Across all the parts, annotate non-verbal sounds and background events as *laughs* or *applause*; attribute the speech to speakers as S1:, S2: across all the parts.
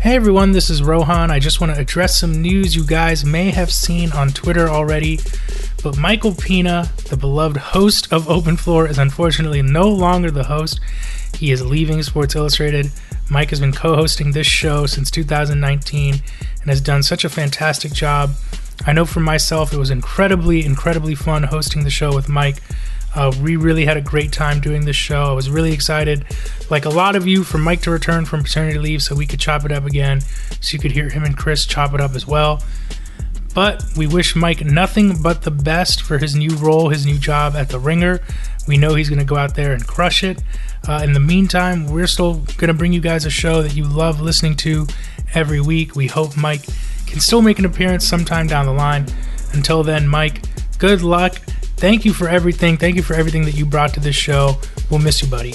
S1: Hey everyone, this is Rohan. I just want to address some news you guys may have seen on Twitter already. But Michael Pina, the beloved host of Open Floor, is unfortunately no longer the host. He is leaving Sports Illustrated. Mike has been co hosting this show since 2019 and has done such a fantastic job. I know for myself, it was incredibly, incredibly fun hosting the show with Mike. Uh, we really had a great time doing this show. I was really excited, like a lot of you, for Mike to return from paternity leave so we could chop it up again, so you could hear him and Chris chop it up as well. But we wish Mike nothing but the best for his new role, his new job at The Ringer. We know he's going to go out there and crush it. Uh, in the meantime, we're still going to bring you guys a show that you love listening to every week. We hope Mike can still make an appearance sometime down the line. Until then, Mike, good luck. Thank you for everything. Thank you for everything that you brought to this show. We'll miss you, buddy.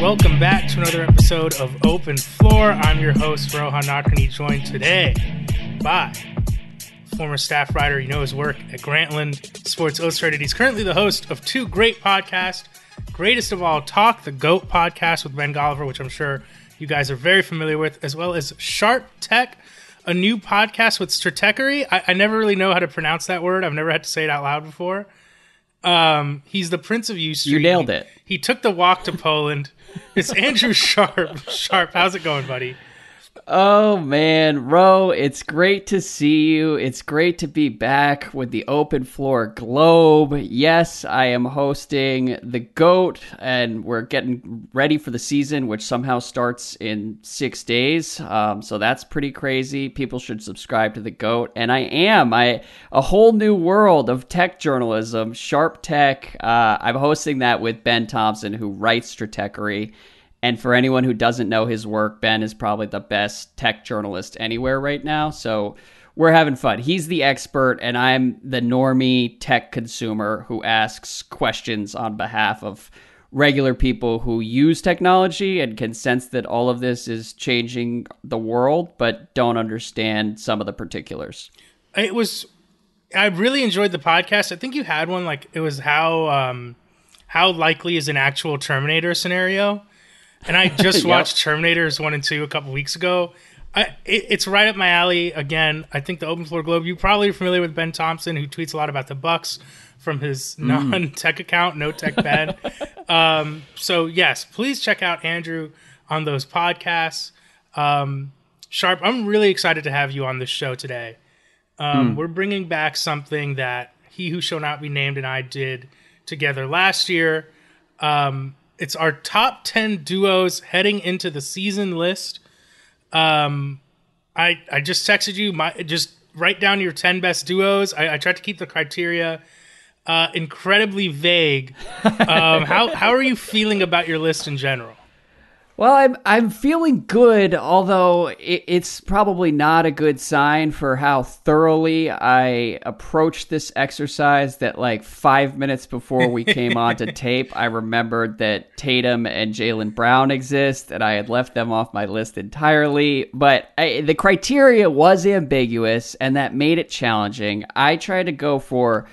S1: Welcome back to another episode of Open Floor. I'm your host, Rohan Nadkarni, joined today by former staff writer. You know his work at Grantland Sports Illustrated. He's currently the host of two great podcasts. Greatest of all, Talk the GOAT podcast with Ben Golliver, which I'm sure you guys are very familiar with, as well as Sharp Tech, a new podcast with Stratechery. I, I never really know how to pronounce that word. I've never had to say it out loud before. Um, he's the Prince of U Street.
S2: You nailed it.
S1: He, he took the walk to Poland. It's Andrew Sharp. *laughs* Sharp, how's it going, buddy?
S2: Oh man, Ro, it's great to see you. It's great to be back with the Open Floor Globe. Yes, I am hosting the GOAT, and we're getting ready for the season, which somehow starts in six days. Um, so that's pretty crazy. People should subscribe to the GOAT, and I am. I a whole new world of tech journalism, Sharp Tech. Uh, I'm hosting that with Ben Thompson, who writes Stratechery. And for anyone who doesn't know his work, Ben is probably the best tech journalist anywhere right now. So we're having fun. He's the expert, and I'm the normie tech consumer who asks questions on behalf of regular people who use technology and can sense that all of this is changing the world, but don't understand some of the particulars.
S1: It was. I really enjoyed the podcast. I think you had one like it was how um, how likely is an actual Terminator scenario and I just *laughs* yep. watched Terminators one and two a couple weeks ago. I, it, it's right up my alley. Again, I think the Open Floor Globe. You probably are familiar with Ben Thompson, who tweets a lot about the Bucks from his mm. non-tech account, No Tech Ben. *laughs* um, so yes, please check out Andrew on those podcasts. Um, Sharp, I'm really excited to have you on this show today. Um, mm. We're bringing back something that He Who Shall Not Be Named and I did together last year. Um, it's our top 10 duos heading into the season list. Um, I I just texted you my just write down your 10 best duos. I, I tried to keep the criteria uh, incredibly vague. *laughs* Um, how how are you feeling about your list in general?
S2: Well, I'm I'm feeling good, although it, it's probably not a good sign for how thoroughly I approached this exercise. That like five minutes before we came on to *laughs* tape, I remembered that Tatum and Jaylen Brown exist, and I had left them off my list entirely. But I, the criteria was ambiguous, and that made it challenging. I tried to go for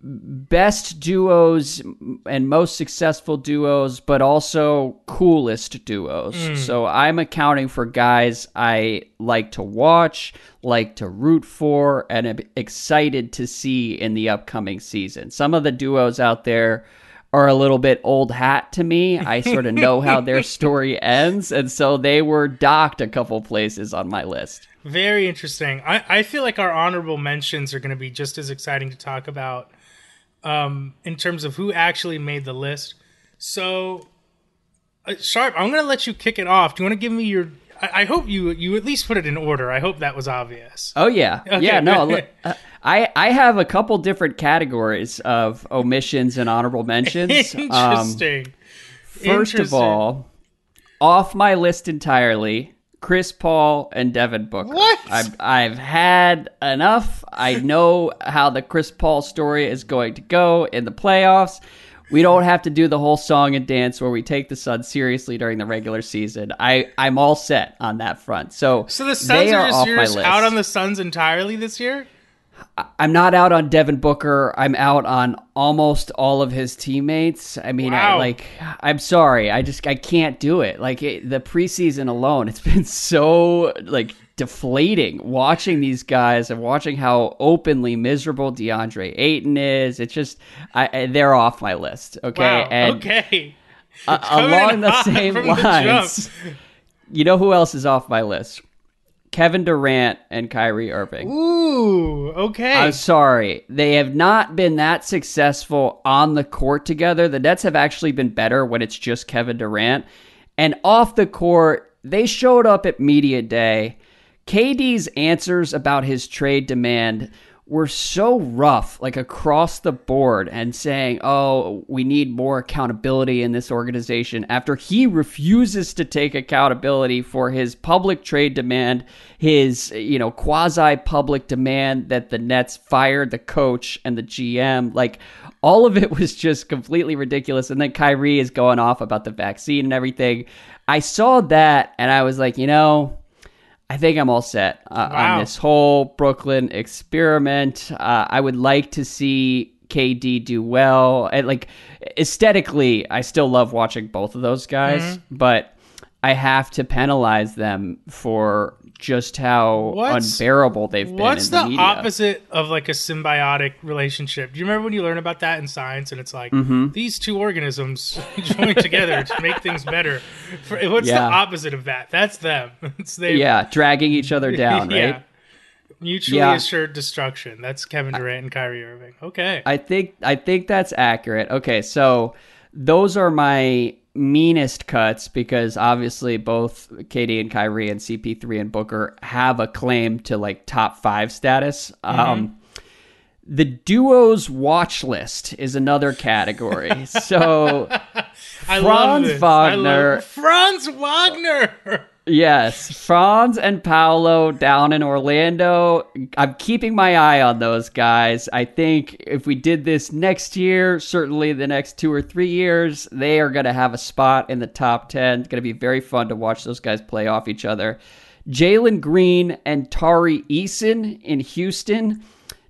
S2: best duos and most successful duos, but also coolest duos.
S1: Hmm.
S2: So I'm accounting for guys I like to watch, like to root for, and am excited to see in the upcoming season. Some of the duos out there are a little bit old hat to me. I sort of know how their *laughs* story ends, and so they were docked a couple places on my list.
S1: Very interesting. I, I feel like our honorable mentions are going to be just as exciting to talk about um, in terms of who actually made the list. So, uh, Sharp, I'm going to let you kick it off. Do you want to give me your? I, I hope you you at least put it in order. I hope that was obvious.
S2: Oh yeah, *laughs*
S1: Okay,
S2: yeah. No, look, uh, I I have a couple different categories of omissions and honorable mentions. *laughs* Um,
S1: Interesting.
S2: first of all, off my list entirely. Chris Paul and Devin Booker.
S1: What?
S2: I've, I've had enough. I know how the Chris Paul story is going to go in the playoffs. We don't have to do the whole song and dance where we take the Suns seriously during the regular season. I, I'm all set on that front. So,
S1: So the Suns are,
S2: are
S1: just
S2: off
S1: you're
S2: my
S1: just
S2: list.
S1: out on the Suns entirely this year.
S2: I'm not out on Devin Booker. I'm out on almost all of his teammates. I mean, I like I'm sorry. I just I can't do it. Like it, the preseason alone, it's *laughs* been so like deflating watching these guys and watching how openly miserable DeAndre Ayton is. It's just I, they're off my list. Okay,
S1: Wow.
S2: and
S1: okay. Coming
S2: along the same
S1: from the
S2: lines, you know who else is off my list? Kevin Durant and Kyrie Irving.
S1: Ooh. Okay.
S2: I'm sorry. They have not been that successful on the court together. The Nets have actually been better when it's just Kevin Durant. And off the court, they showed up at Media Day. KD's answers about his trade demand were so rough, like across the board, and saying, oh, we need more accountability in this organization after he refuses to take accountability for his public trade demand, his, you know, quasi public demand that the Nets fired the coach and the GM. Like, all of it was just completely ridiculous. And then Kyrie is going off about the vaccine and everything. I saw that and I was like, you know, I think I'm all set uh,
S1: Wow.
S2: on this whole Brooklyn experiment. Uh, I would like to see KD do well. And like aesthetically, I still love watching both of those guys,
S1: Mm-hmm.
S2: but I have to penalize them for just how
S1: What's-
S2: unbearable they've been.
S1: What's
S2: in
S1: the,
S2: the,
S1: opposite of like a symbiotic relationship? Do you remember when you learn about that in science and it's like
S2: Mm-hmm.
S1: these two organisms *laughs* join together to make things better? For, what's
S2: Yeah.
S1: the opposite of that? That's them. *laughs* It's they.
S2: Yeah, dragging each other *laughs* down, right?
S1: yeah. Mutually
S2: Yeah.
S1: assured destruction. That's Kevin Durant and Kyrie Irving. Okay.
S2: I think I think that's accurate. Okay, so those are my meanest cuts because obviously both KD and Kyrie and CP3 and Booker have a claim to like top five status. Um, the duos watch list is another category. *laughs* so Franz.
S1: I love-
S2: Wagner.
S1: Franz Wagner.
S2: Yes, Franz and Paolo down in Orlando. I'm keeping my eye on those guys. I think if we did this next year, certainly the next two or three years, they are going to have a spot in the top 10. It's going to be very fun to watch those guys play off each other. Jalen Green and Tari Eason in Houston.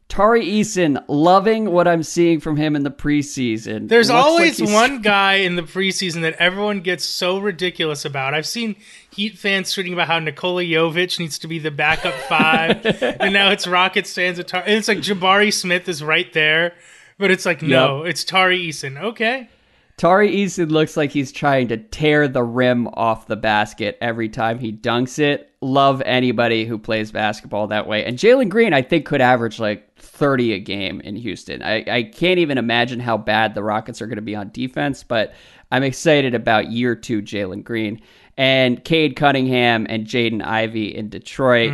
S2: Tari Eason, loving what I'm seeing from him in the preseason.
S1: There's
S2: Looks like
S1: always one guy in the preseason that everyone gets so ridiculous about. I've seen Heat fans tweeting about how Nikola Jovic needs to be the backup five, *laughs* and now it's Rockets fans. Tar- and it's like Jabari Smith is right there, but it's like no, it's Tari Eason. Okay,
S2: Tari Eason looks like he's trying to tear the rim off the basket every time he dunks it. Love anybody who plays basketball that way. And Jalen Green, I think, could average like 30 a game in Houston. I, I can't even imagine how bad the Rockets are going to be on defense, but I'm excited about year two Jalen Green. And Cade Cunningham and Jaden Ivey in Detroit.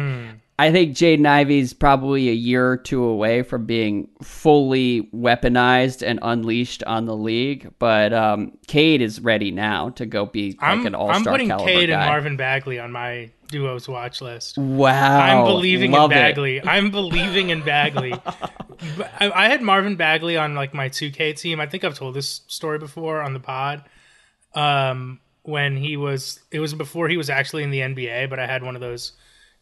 S2: I think Jaden Ivey's probably a year or two away from being fully weaponized and unleashed on the league. But um, Cade is ready now to go be like
S1: I'm,
S2: an all star
S1: I'm putting Cade
S2: guy.
S1: and Marvin Bagley on my duos watch list.
S2: wow,
S1: I'm believing
S2: Love
S1: in
S2: it.
S1: Bagley. I'm believing in Bagley. I, I had Marvin Bagley on like my 2K team. I think I've told this story before on the pod. Um, when he was, it was before he was actually in the NBA, but I had one of those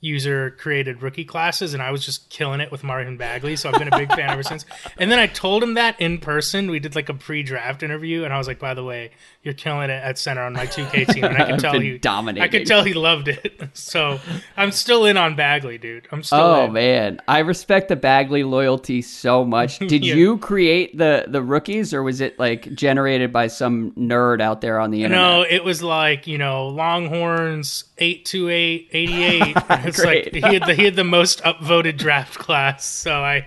S1: user created rookie classes and I was just killing it with Marvin Bagley. So I've been a big fan ever since. *laughs* And then I told him that in person. We did like a pre draft interview and I was like, by the way, you're killing it at center on my 2K *laughs* team. And I could tell he
S2: dominating.
S1: I could tell he loved it. *laughs* So I'm still in on Bagley, dude. I'm still
S2: Oh
S1: in.
S2: man, I respect the Bagley loyalty so much. Did
S1: Yeah.
S2: you create the the rookies, or was it like generated by some nerd out there on the internet?
S1: No, it was like, you know, Longhorns 828 88. *laughs* It's like he had the he had the most upvoted draft class, so I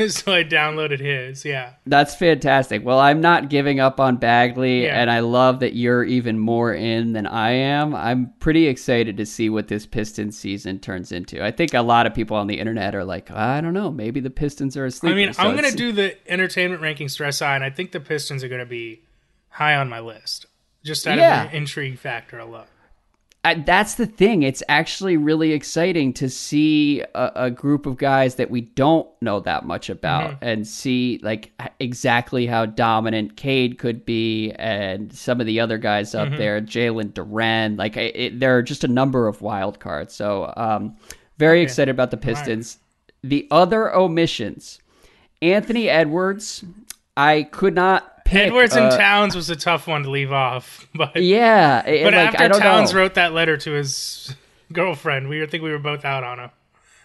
S1: *laughs* so I downloaded his. Yeah.
S2: That's fantastic. Well, I'm not giving up on Bagley,
S1: Yeah.
S2: and I love that you're even more in than I am. I'm pretty excited to see what this Pistons season turns into. I think a lot of people on the internet are like, I don't know, maybe the Pistons are asleep.
S1: I mean, I'm going to do the entertainment ranking stress eye and I think the Pistons are going to be high on my list. Just out
S2: Yeah.
S1: of the intrigue factor alone.
S2: I, that's the thing. It's actually really exciting to see a, a group of guys that we don't know that much about and see like exactly how dominant Cade could be and some of the other guys up there, Jalen Duren. Like I- it, there are just a number of wild cards. So um, very excited about the Pistons. The other omissions, Anthony Edwards. I could not pick.
S1: Edwards and
S2: uh,
S1: Towns was a tough one to leave off, *laughs* but
S2: Yeah, it-
S1: but
S2: like,
S1: after
S2: I don't
S1: Towns
S2: know.
S1: wrote that letter to his girlfriend, we were, think we were both out on him.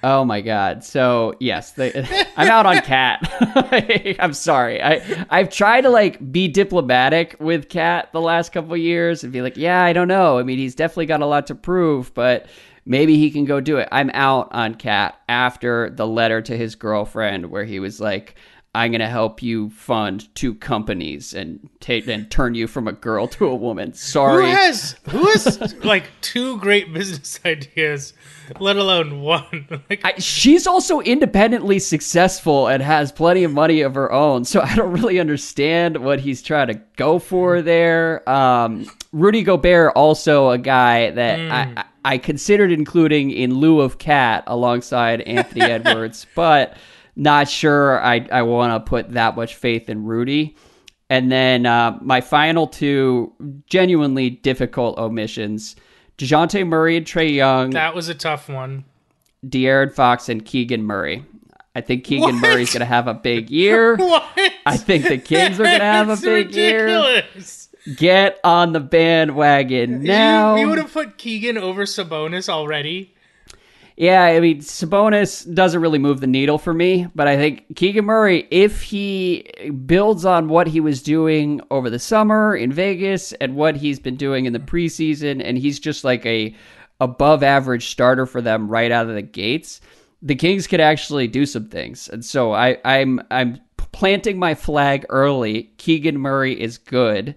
S2: Oh my god. So yes, *laughs* I'm out on KAT. *laughs* I'm sorry. I I've tried to like be diplomatic with KAT the last couple years and be like, yeah, I don't know. I mean, he's definitely got a lot to prove, but maybe he can go do it. I'm out on KAT after the letter to his girlfriend where he was like. I'm gonna help you fund two companies and take and turn you from a girl to a woman. Sorry.
S1: Who has who has *laughs* like two great business *laughs* ideas, let alone one? *laughs* like
S2: I, she's also independently successful and has plenty of money of her own. So I don't really understand what he's trying to go for there. Um, Rudy Gobert, also a guy that I, I, I considered including in lieu of KAT alongside Anthony Edwards, but not sure I, I want to put that much faith in Rudy. And then uh, my final two genuinely difficult omissions. DeJounte Murray and Trae Young.
S1: that was a tough one.
S2: De'Aaron Fox and Keegan Murray. I think Keegan
S1: What?
S2: Murray's going to have a big year. *laughs*
S1: What?
S2: I think the Kings are going to have a big
S1: ridiculous.
S2: year. Get on the bandwagon now.
S1: You, you would have put Keegan over Sabonis already.
S2: Yeah, I mean, Sabonis doesn't really move the needle for me, but I think Keegan Murray, if he builds on what he was doing over the summer in Vegas and what he's been doing in the mm-hmm. preseason, and he's just like a above average starter for them right out of the gates, the Kings could actually do some things. And so I, I'm I'm planting my flag early. Keegan Murray is good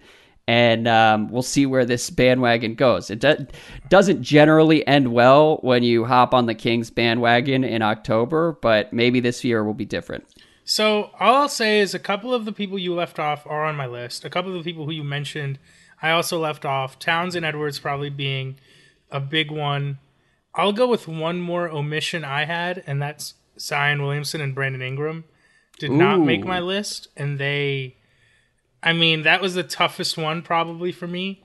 S2: and um, we'll see where this bandwagon goes. It do- doesn't generally end well when you hop on the Kings bandwagon in October, but maybe this year will be different.
S1: So all I'll say is a couple of the people you left off are on my list. A couple of the people who you mentioned, I also left off. Towns and Edwards probably being a big one. I'll go with one more omission I had, and that's Zion Williamson and Brandon Ingram. Did not make my list, and they, I mean, that was the toughest one probably for me.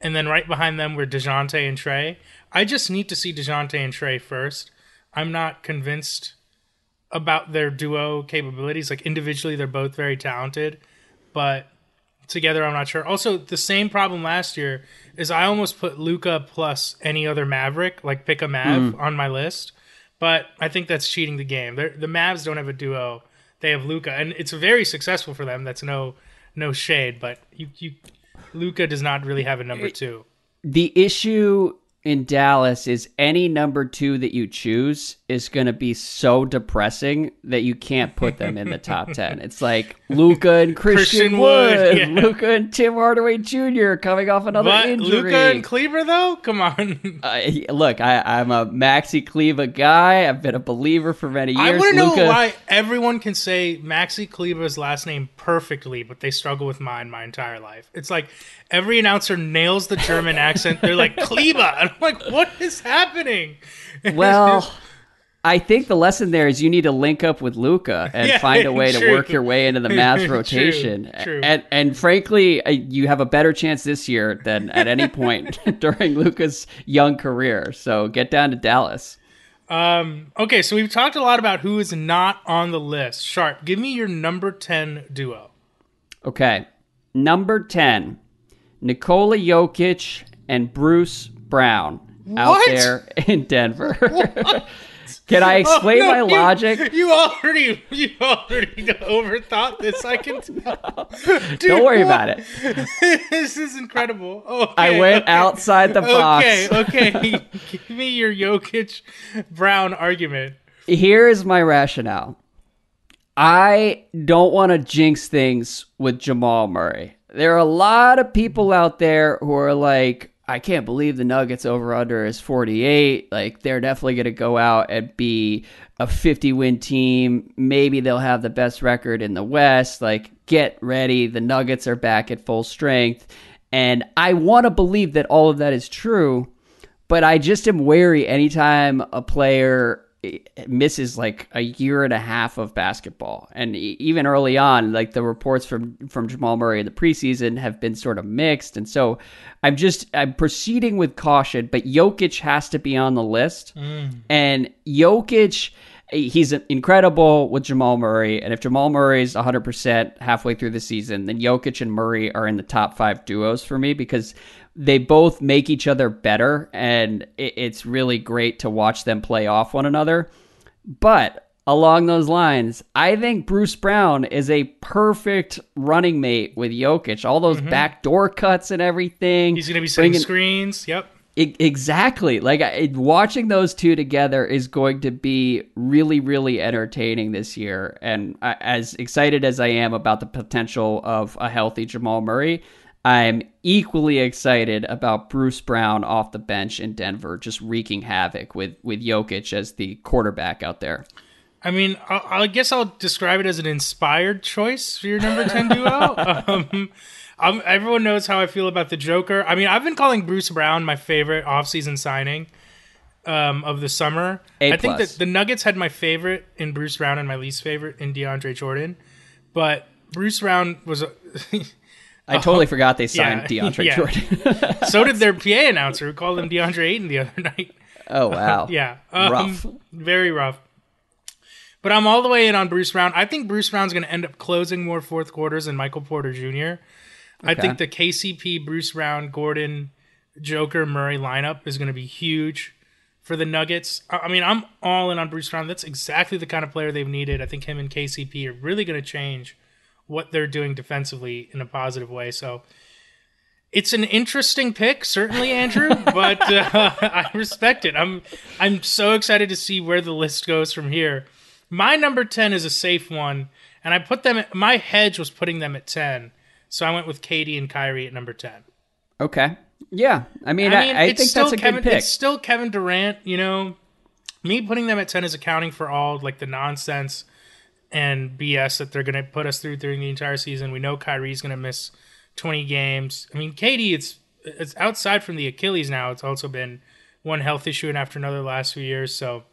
S1: And then right behind them were Dejounte and Trae. I just need to see Dejounte and Trae first. I'm not convinced about their duo capabilities. Like individually, they're both very talented, but together, I'm not sure. Also, the same problem last year is I almost put Luka plus any other Maverick, like pick a Mav, hmm. on my list, but I think that's cheating the game. They're, the Mavs don't have a duo; they have Luka, and it's very successful for them. That's no no shade, but you you Luka does not really have a number two.
S2: The issue in Dallas is any number two that you choose is going to be so depressing that you can't put them in the top 10. *laughs* It's like Luka and Christian,
S1: Christian
S2: Wood,
S1: Wood, yeah. *laughs*
S2: Luka and Tim Hardaway Jr. coming off another
S1: But
S2: injury.
S1: Luka and Kleber, though, come on.
S2: Uh, look, I, I'm a Maxi Kleber guy. I've been a believer for many years.
S1: I want to know why everyone can say Maxi Kleber's last name perfectly, but they struggle with mine my entire life. It's like every announcer nails the German accent. They're like *laughs* Kleba, and I'm like, what is happening?
S2: Well, I think the lesson there is you need to link up with Luka and *laughs*
S1: Yeah,
S2: find a way to work your way into the *laughs* mass rotation.
S1: true.
S2: And and frankly, uh, you have a better chance this year than at any point *laughs* during Luka's young career. So get down to Dallas.
S1: Um, okay, so we've talked a lot about who is not on the list. Sharp, give me your number ten duo.
S2: Okay. Number 10, Nikola Jokic and Bruce Brown out there in Denver. Can I *laughs* oh, explain
S1: Oh, no,
S2: my
S1: you-
S2: logic?
S1: You already, you already overthought this. I can tell. *laughs* Dude,
S2: Don't worry
S1: what?
S2: about it. *laughs*
S1: this is incredible. Okay,
S2: I went
S1: okay.
S2: outside the box.
S1: Okay, okay. Give me your Jokic Brown argument.
S2: Here is my rationale. I don't want to jinx things with Jamal Murray. There are a lot of people out there who are like, I can't believe the Nuggets over under is 48. Like, they're definitely going to go out and be a 50 win team. Maybe they'll have the best record in the West. Like, get ready. The Nuggets are back at full strength. And I want to believe that all of that is true, but I just am wary anytime a player misses like a year and a half of basketball. And even early on like the reports from from Jamal Murray in the preseason have been sort of mixed. And so I'm just I'm proceeding with caution but Jokic has to be on the list. Mm. And Jokic eh, he's incredible with Jamal Murray. And if Jamal Murray's 100% halfway through the season then Jokic and Murray are in the top 5 duos for me because they both make each other better and it, it's really great to watch them play off one another but along those lines i think bruce brown is a perfect running mate with Jokic. all those backdoor cuts and everything
S1: Mm-hmm. He's going to be setting
S2: bringing-
S1: screens. Yep.
S2: Exactly. Like I, watching those two together is going to be really, really entertaining this year. And I, as excited as I am about the potential of a healthy Jamal Murray, I'm equally excited about Bruce Brown off the bench in Denver, just wreaking havoc with with Jokic as the quarterback out there.
S1: I mean, I, I guess I'll describe it as an inspired choice for your number 10 duo. *laughs* um, um, everyone knows how I feel about the Joker. I mean, I've been calling Bruce Brown my favorite offseason signing um, of the summer.
S2: A
S1: I think
S2: plus.
S1: that the Nuggets had my favorite in Bruce Brown and my least favorite in DeAndre Jordan. But Bruce Brown was. *laughs*
S2: I totally forgot they signed
S1: yeah, *laughs*
S2: DeAndre
S1: yeah.
S2: Jordan. *laughs*
S1: so did their PA announcer who called him DeAndre Ayton the other *laughs* night.
S2: oh wow,
S1: Yeah. Um,
S2: Rough.
S1: Very rough. But I'm all the way in on Bruce Brown. I think Bruce Brown's going to end up closing more fourth quarters than Michael Porter Jr. I think the KCP, Bruce Brown, Gordon, Joker, Murray lineup is going to be huge for the Nuggets. I I mean, I'm all in on Bruce Brown. That's exactly the kind of player they've needed. I think him and KCP are really going to change what they're doing defensively in a positive way. So it's an interesting pick, certainly, Andrew, *laughs* but uh, *laughs* I respect it. I'm I'm so excited to see where the list goes from here. My number ten is a safe one, and I put them. At, my hedge was putting them at ten, so I went with KD and Kyrie at number ten.
S2: Okay, yeah. I mean, I, I,
S1: it's
S2: think
S1: still
S2: that's a
S1: Kevin,
S2: good pick.
S1: It's still Kevin Durant. You know, me putting them at ten is accounting for all like the nonsense and BS that they're going to put us through during the entire season. We know Kyrie's going to miss twenty games. I mean, KD, it's it's outside from the Achilles now. It's also been one health issue and after another the last few years. So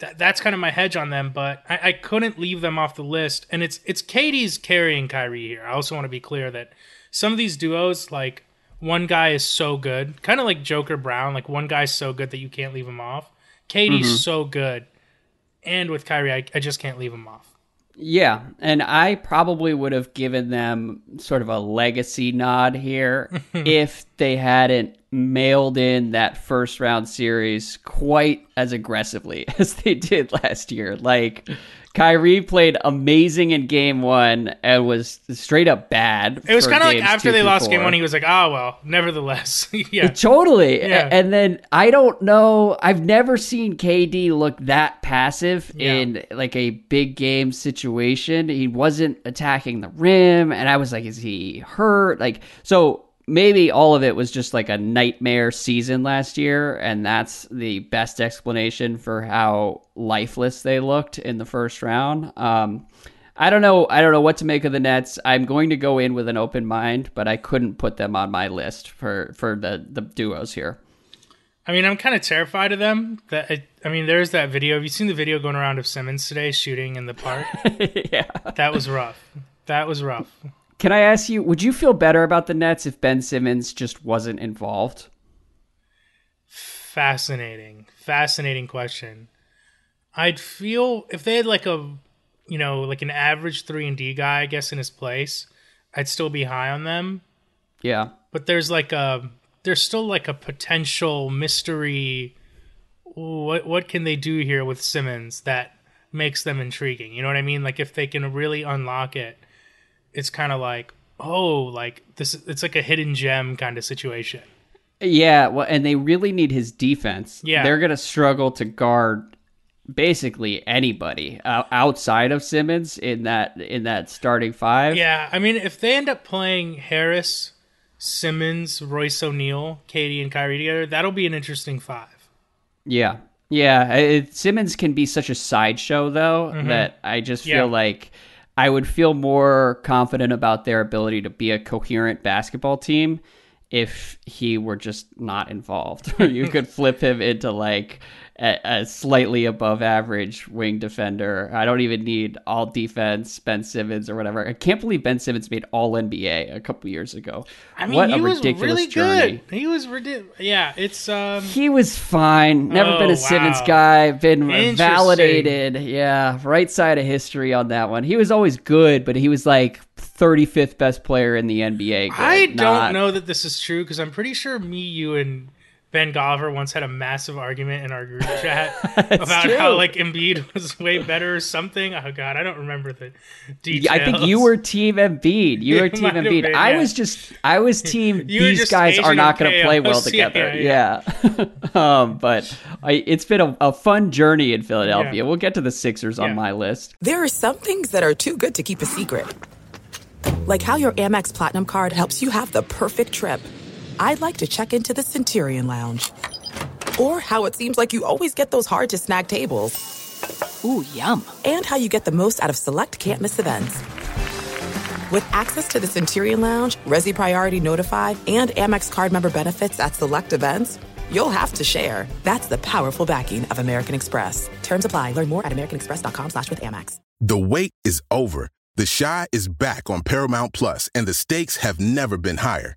S1: that, that's kind of my hedge on them, but I, I couldn't leave them off the list. And it's it's KD's carrying Kyrie here. I also want to be clear that some of these duos, like one guy is so good, kind of like Joker Brown, like one guy's so good that you can't leave him off. KD's mm-hmm. so good, and with Kyrie, I, I just can't leave him off.
S2: Yeah, and I probably would have given them sort of a legacy nod here *laughs* if they hadn't mailed in that first round series quite as aggressively *laughs* as they did last year. Like Kyrie played amazing in game one and was straight up bad.
S1: It was kind of like after they lost game one, he was like, "Ah, well, nevertheless, *laughs* yeah."
S2: Totally.
S1: Yeah.
S2: And then I don't know. I've never seen KD look that passive
S1: Yeah.
S2: in like a big game situation. He wasn't attacking the rim. And I was like, is he hurt? Like, so maybe all of it was just like a nightmare season last year. And that's the best explanation for how lifeless they looked in the first round. Um, I don't know. I don't know what to make of the Nets. I'm going to go in with an open mind, but I couldn't put them on my list for for the the duos here.
S1: I mean, I'm kind of terrified of them. That I, I mean, there's that video. Have you seen the video going around of Simmons today shooting in the park? *laughs*
S2: yeah.
S1: that was rough. That was rough.
S2: Can I ask you? Would you feel better about the Nets if Ben Simmons just wasn't involved?
S1: Fascinating, fascinating question. I'd feel if they had like a, you know, like an average three and D guy, I guess, in his place, I'd still be high on them.
S2: Yeah.
S1: But there's like a, there's still like a potential mystery. What what can they do here with Simmons that makes them intriguing? You know what I mean? Like if they can really unlock it, it's kind of like oh, like this. It's like a hidden gem kind of situation.
S2: Yeah, well, and they really need his defense.
S1: Yeah.
S2: they're gonna struggle to guard basically anybody uh, outside of Simmons in that in that starting five.
S1: Yeah, I mean, if they end up playing Harris, Simmons, Royce O'Neal, KD, and Kyrie together, that'll be an interesting five.
S2: Yeah. Yeah. It, Simmons can be such a sideshow, though, that I just feel
S1: Yeah.
S2: like I would feel more confident about their ability to be a coherent basketball team if he were just not involved. *laughs* you could flip him into like a, a slightly above average wing defender. I don't even need all defense, Ben Simmons or whatever. I can't believe Ben Simmons made all NBA a couple years ago.
S1: I mean,
S2: what
S1: he
S2: a
S1: was
S2: ridiculous
S1: really
S2: journey.
S1: good. He was ridiculous. Yeah, it's um.
S2: He was fine. Never
S1: Oh,
S2: been a Simmons guy. Been validated. Yeah, right side of history on that one. He was always good, but he was like 35th best player in the NBA. good,
S1: I don't
S2: not-
S1: know that this is true because I'm pretty sure me, you, and Ben Golliver once had a massive argument in our group *laughs* chat about
S2: true.
S1: how like Embiid *laughs* was way better or something. Oh god, I don't remember the details.
S2: I think you were team Embiid. You *laughs* were team
S1: might
S2: Embiid.
S1: been,
S2: I
S1: yeah.
S2: was just, I was team. These
S1: just
S2: guys are not going to play well
S1: chaos. Yeah,
S2: together.
S1: yeah,
S2: Yeah. um, but I, it's been a, a fun journey in Philadelphia.
S1: Yeah.
S2: We'll get to the Sixers on my list.
S3: There are some things that are too good to keep a secret. Like how your Amex Platinum card helps you have the perfect trip. I'd like to check into the Centurion Lounge. Or how it seems like you always get those hard to snag tables. Ooh, yum. And how you get the most out of select can't miss events. With access to the Centurion Lounge, Resy Priority Notified, and Amex card member benefits at select events, you'll have to share. That's the powerful backing of American Express. Terms apply. Learn more at americanexpress.com slash with Amex.
S4: The wait is over. The Chi is back on Paramount Plus, and the stakes have never been higher.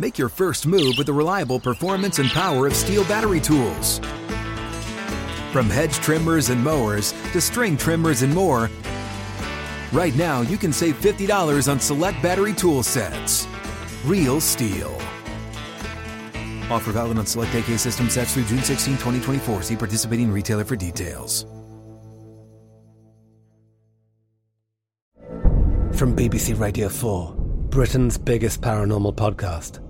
S5: Make your first move with the reliable performance and power of STIHL battery tools. From hedge trimmers and mowers to string trimmers and more, right now you can save $50 on select battery tool sets. Real STIHL. Offer valid on select AK system sets through June 16, 2024. See participating retailer for details.
S6: From BBC Radio 4, Britain's biggest paranormal podcast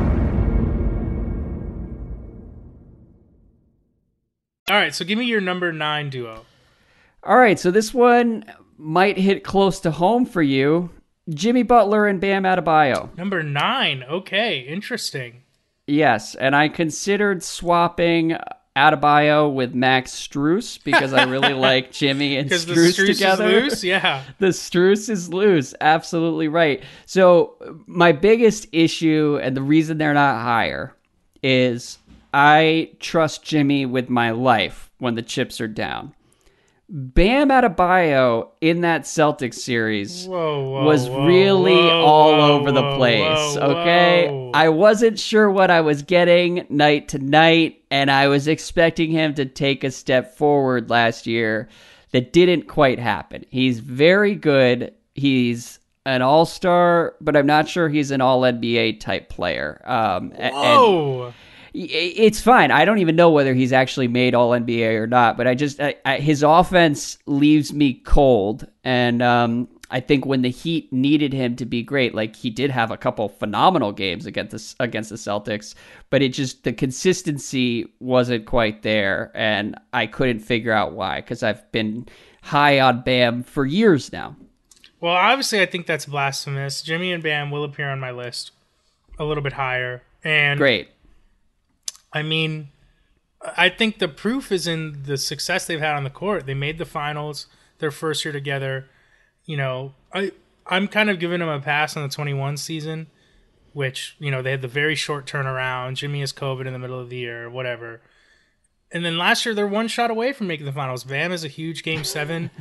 S1: All right, so give me your number nine duo.
S2: All right, so this one might hit close to home for you. Jimmy Butler and Bam Adebayo.
S1: Number nine. Okay, interesting.
S2: Yes, and I considered swapping Adebayo with Max Strus because I really *laughs* like Jimmy and
S1: Because the
S2: Strus
S1: Strus
S2: together.
S1: loose. Yeah. *laughs*
S2: the Strus is loose. Absolutely right. So my biggest issue and the reason they're not higher is I trust Jimmy with my life when the chips are down. Bam Adebayo in that Celtics series
S1: Whoa, whoa,
S2: was
S1: whoa,
S2: really
S1: whoa,
S2: all
S1: whoa,
S2: over the place.
S1: whoa,
S2: okay.
S1: whoa.
S2: I wasn't sure what I was getting night to night, and I was expecting him to take a step forward last year that didn't quite happen. He's very good. He's an all star, but I'm not sure he's an all NBA type player. Um, a- and-
S1: Whoa.
S2: It's fine. I don't even know whether he's actually made All NBA or not. But I just I, I, his offense leaves me cold, and um, I think when the Heat needed him to be great, like he did have a couple phenomenal games against the, against the Celtics, but it just the consistency wasn't quite there, and I couldn't figure out why because I've been high on Bam for years now.
S1: Well, obviously, I think that's blasphemous. Jimmy and Bam will appear on my list a little bit higher. And
S2: Great.
S1: I mean, I think the proof is in the success they've had on the court. They made the finals their first year together. You know, I I'm kind of giving them a pass on the 21 season, which you know they had the very short turnaround. Jimmy has COVID in the middle of the year, whatever. And then last year they're one shot away from making the finals. Bam is a huge game seven.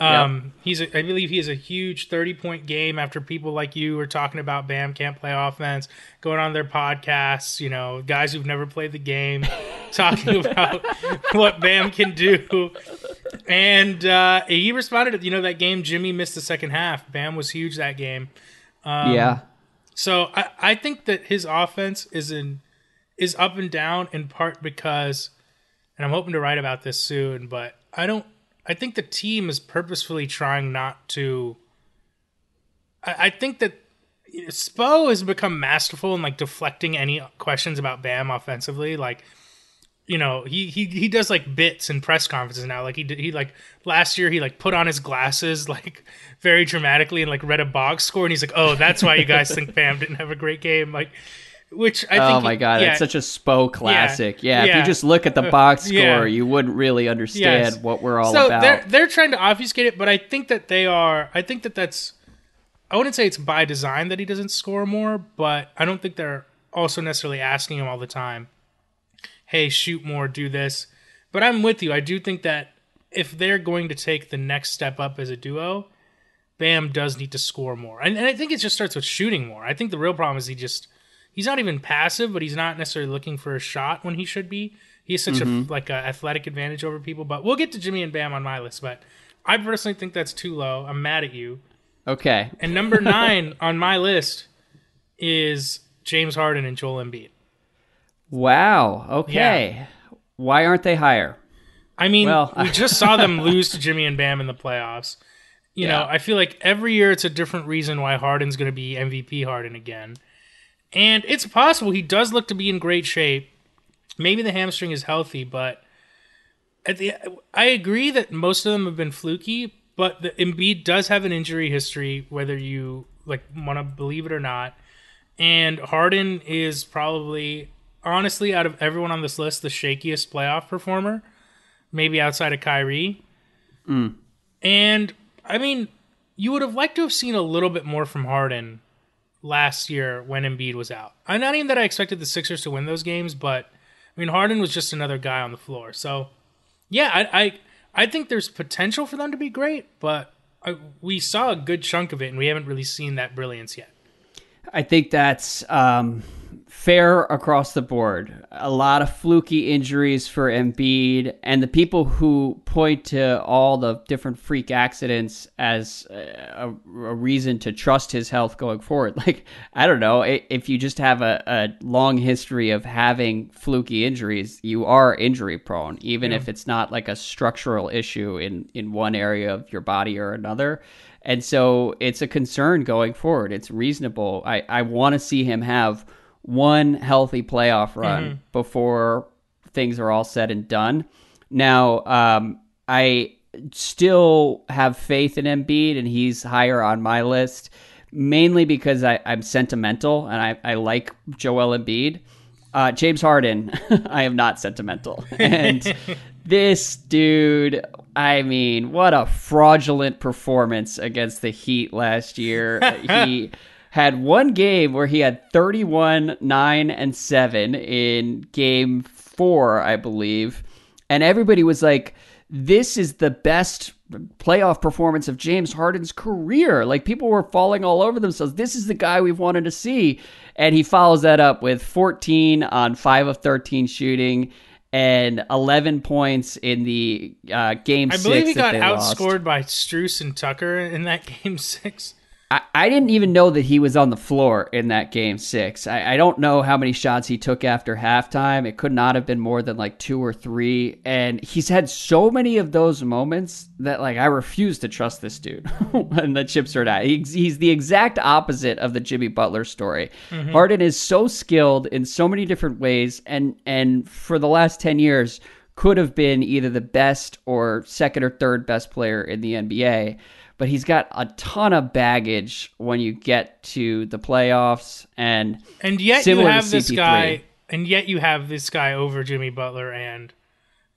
S1: Um, he's a, I believe he is a huge 30 point game after people like you are talking about Bam can't play offense, going on their podcasts, you know, guys who've never played the game, *laughs* talking about what Bam can do. And uh, he responded, you know, that game Jimmy missed the second half. Bam was huge that game. Um,
S2: yeah.
S1: So I, I think that his offense is in is up and down in part because, and I'm hoping to write about this soon, but I don't. I think the team is purposefully trying not to. I, I think that Spo has become masterful in like deflecting any questions about Bam offensively. Like, you know, he he he does like bits in press conferences now. Like he did, he like last year he like put on his glasses *laughs* like very dramatically and like read a box score and he's like, oh, that's why you guys think Bam didn't have a great game. Like, which I oh think
S2: oh my god,
S1: yeah,
S2: it's such a Spo classic. Yeah, if
S1: yeah.
S2: you just look at the uh, box score,
S1: Yeah.
S2: you wouldn't really understand
S1: Yes.
S2: what we're all
S1: so
S2: about.
S1: they're they're trying to obfuscate it, but I think that they are. I think that that's. I wouldn't say it's by design that he doesn't score more, but I don't think they're also necessarily asking him all the time. Hey, shoot more, do this. But I'm with you. I do think that if they're going to take the next step up as a duo, Bam does need to score more. And, and I think it just starts with shooting more. I think the real problem is he just he's not even passive, but he's not necessarily looking for a shot when he should be. He has such a mm-hmm. like a athletic advantage over people. But we'll get to Jimmy and Bam on my list. But I personally think that's too low. I'm mad at you.
S2: okay.
S1: And number *laughs* nine on my list is James Harden and Joel Embiid.
S2: Wow. Okay. Why aren't they higher?
S1: I mean,
S2: Well-
S1: we just saw them *laughs* lose to Jimmy and Bam in the playoffs. You know, I feel like every year it's a different reason why Harden's going to be MVP Harden again. And it's possible he does look to be in great shape. Maybe the hamstring is healthy, but at the I agree that most of them have been fluky, but the Embiid does have an injury history whether you like want to believe it or not. And Harden is probably honestly out of everyone on this list the shakiest playoff performer maybe outside of Kyrie. Mm. And I mean, you would have liked to have seen a little bit more from Harden last year when Embiid was out. I'm not even that I expected the Sixers to win those games, but I mean Harden was just another guy on the floor. So yeah, I I, I think there's potential for them to be great, but I, we saw a good chunk of it, and we haven't really seen that brilliance yet.
S2: I think that's um, fair across the board. A lot of fluky injuries for Embiid, and the people who point to all the different freak accidents as uh, a, a reason to trust his health going forward. *laughs* Like, I don't know, if you just have a, a long history of having fluky injuries, you are injury prone, even if it's not like a structural issue in, in one area of your body or another. And so it's a concern going forward. It's reasonable. I, I want to see him have one healthy playoff run before things are all said and done. Now, um, I still have faith in Embiid, and he's higher on my list. mainly because I, I'm sentimental and I, I like Joel Embiid. Uh, James Harden, *laughs* I am not sentimental. *laughs* And this dude, I mean, what a fraudulent performance against the Heat last year. *laughs* he had one game where he had 31, 9, and 7 in game four, I believe. And everybody was like, this is the best playoff performance of James Harden's career. Like people were falling all over themselves. This is the guy we've wanted to see. And he follows that up with 14 on 5 of 13 shooting and 11 points in the uh, game
S1: I believe he got
S2: they lost.
S1: outscored by Strus and Tucker in that *laughs* game six.
S2: I, I didn't even know that he was on the floor in that game six. I, I don't know how many shots he took after halftime. It could not have been more than like two or three. And he's had so many of those moments that like I refuse to trust this dude *laughs* when the chips are down. He's, he's the exact opposite of the Jimmy Butler story.
S1: Mhm.
S2: Harden is so skilled in so many different ways, and and for the last ten years could have been either the best or second or third best player in the NBA but he's got a ton of baggage when you get to the playoffs and
S1: And yet you have this
S2: CP3.
S1: guy, and yet you have this guy over Jimmy Butler and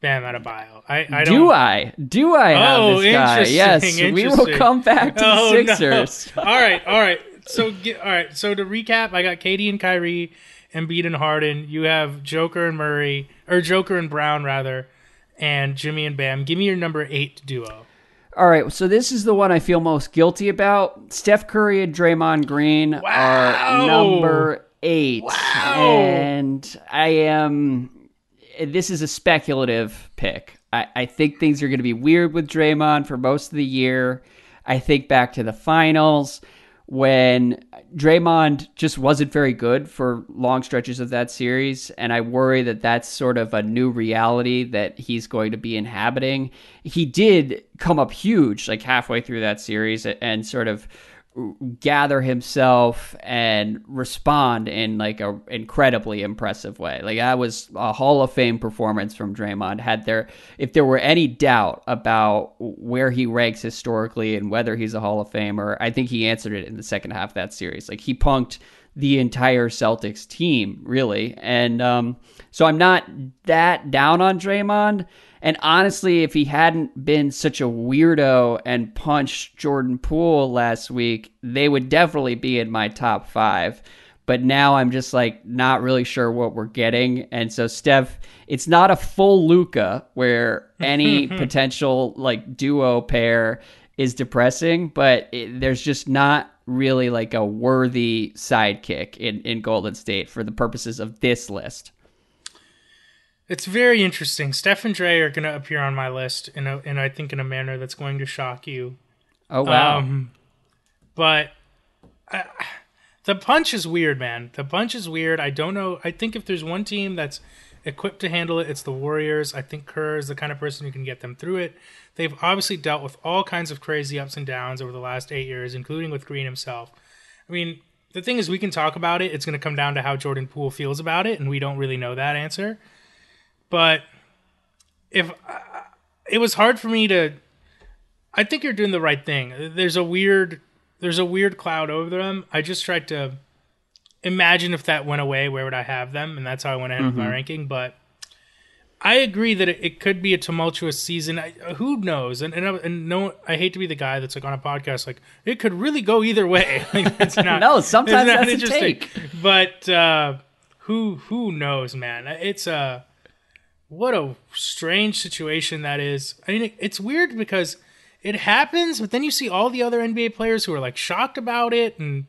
S1: Bam Adebayo. I, I don't.
S2: do I? Do I have
S1: oh,
S2: this guy?
S1: interesting,
S2: Yes, we will come back to
S1: Oh,
S2: the
S1: no.
S2: Sixers. *laughs*
S1: all right, all right. So, get, all right. So to recap, I got KD and Kyrie, Embiid and Harden. You have Joker and Murray, or Joker and Brown rather, and Jimmy and Bam. Give me your number eight duo.
S2: All right, so this is the one I feel most guilty about. Steph Curry and Draymond Green are number eight, and I am. This is a speculative pick. I, I think things are going to be weird with Draymond for most of the year. I think back to the finals when Draymond just wasn't very good for long stretches of that series, and I worry that that's sort of a new reality that he's going to be inhabiting. He did come up huge like halfway through that series and sort of gather himself and respond in like a incredibly impressive way. Like that was a Hall of Fame performance from Draymond. Had there if there were any doubt about where he ranks historically and whether he's a Hall of Famer, I think he answered it in the second half of that series. Like he punked the entire Celtics team, really. And um, so I'm not that down on Draymond. And honestly, if he hadn't been such a weirdo and punched Jordan Poole last week, they would definitely be in my top five. But now I'm just like not really sure what we're getting. And so Steph, it's not a full Luka where *laughs* any potential like duo pair is depressing, but it, there's just not really like a worthy sidekick in, in Golden State for the purposes of this list.
S1: It's very interesting. Steph and Dre are going to appear on my list, in a, and I think in a manner that's going to shock you.
S2: Oh wow!
S1: Um, but uh, the punch is weird, man. The punch is weird. I don't know. I think if there's one team that's equipped to handle it, it's the Warriors. I think Kerr is the kind of person who can get them through it. They've obviously dealt with all kinds of crazy ups and downs over the last eight years, including with Green himself. I mean, the thing is, we can talk about it. It's going to come down to how Jordan Poole feels about it, and we don't really know that answer. But if it was hard for me to I think you're doing the right thing. There's a weird there's a weird cloud over them. I just tried to imagine if that went away, where would I have them? And that's how I went ahead with my
S2: Mhm.
S1: ranking. But I agree that it, it could be a tumultuous season. I, who knows? And and, I, and no, I hate to be the guy that's like on a podcast like it could really go either way. *laughs* like that's not
S2: No, sometimes that's a
S1: interesting.
S2: take.
S1: But uh, who who knows, man? It's a what a strange situation that is. I mean, it, it's weird because it happens, but then you see all the other NBA players who are like shocked about it, and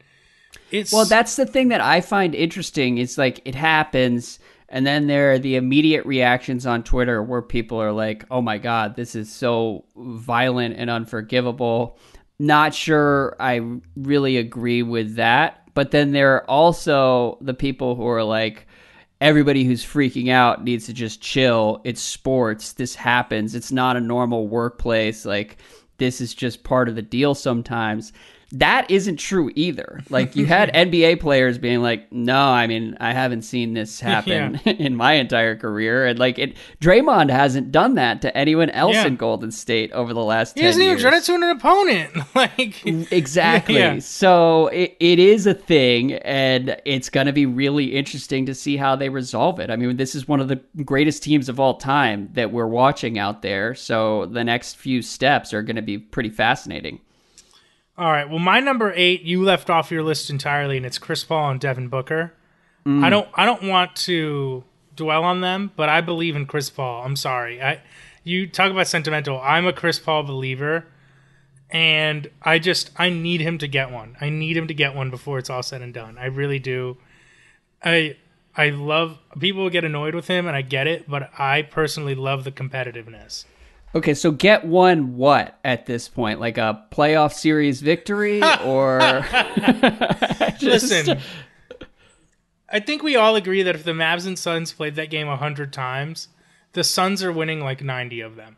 S1: it's
S2: Well, that's the thing that I find interesting. Is like it happens, and then there are the immediate reactions on Twitter where people are like, "Oh my god, this is so violent and unforgivable." Not sure I really agree with that, but then there are also the people who are like, everybody who's freaking out needs to just chill. It's sports. This happens. It's not a normal workplace. Like this is just part of the deal sometimes. That isn't true either. Like you had *laughs* NBA players being like, "No, I mean, I haven't seen this *laughs* happen yeah. *laughs* in my entire career," and like it, Draymond hasn't done that to anyone else yeah. in Golden State over the last.
S1: He hasn't
S2: years.
S1: even done it to an opponent. like
S2: exactly. Yeah. So it, it is a thing, and it's going to be really interesting to see how they resolve it. I mean, this is one of the greatest teams of all time that we're watching out there. So the next few steps are going to be pretty fascinating.
S1: All right. Well, my number eight, you left off your list entirely, and it's Chris Paul and Devin Booker. Mm. I don't. I don't want to dwell on them, but I believe in Chris Paul. I'm sorry. I. You talk about sentimental. I'm a Chris Paul believer, and I just I need him to get one. I need him to get one before it's all said and done. I really do. I I love people get annoyed with him, and I get it, but I personally love the competitiveness.
S2: Okay, so get one what at this point? Like a playoff series victory *laughs* or *laughs* *laughs*
S1: just... Listen. I think we all agree that if the Mavs and Suns played that game 100 times, the Suns are winning like 90 of them.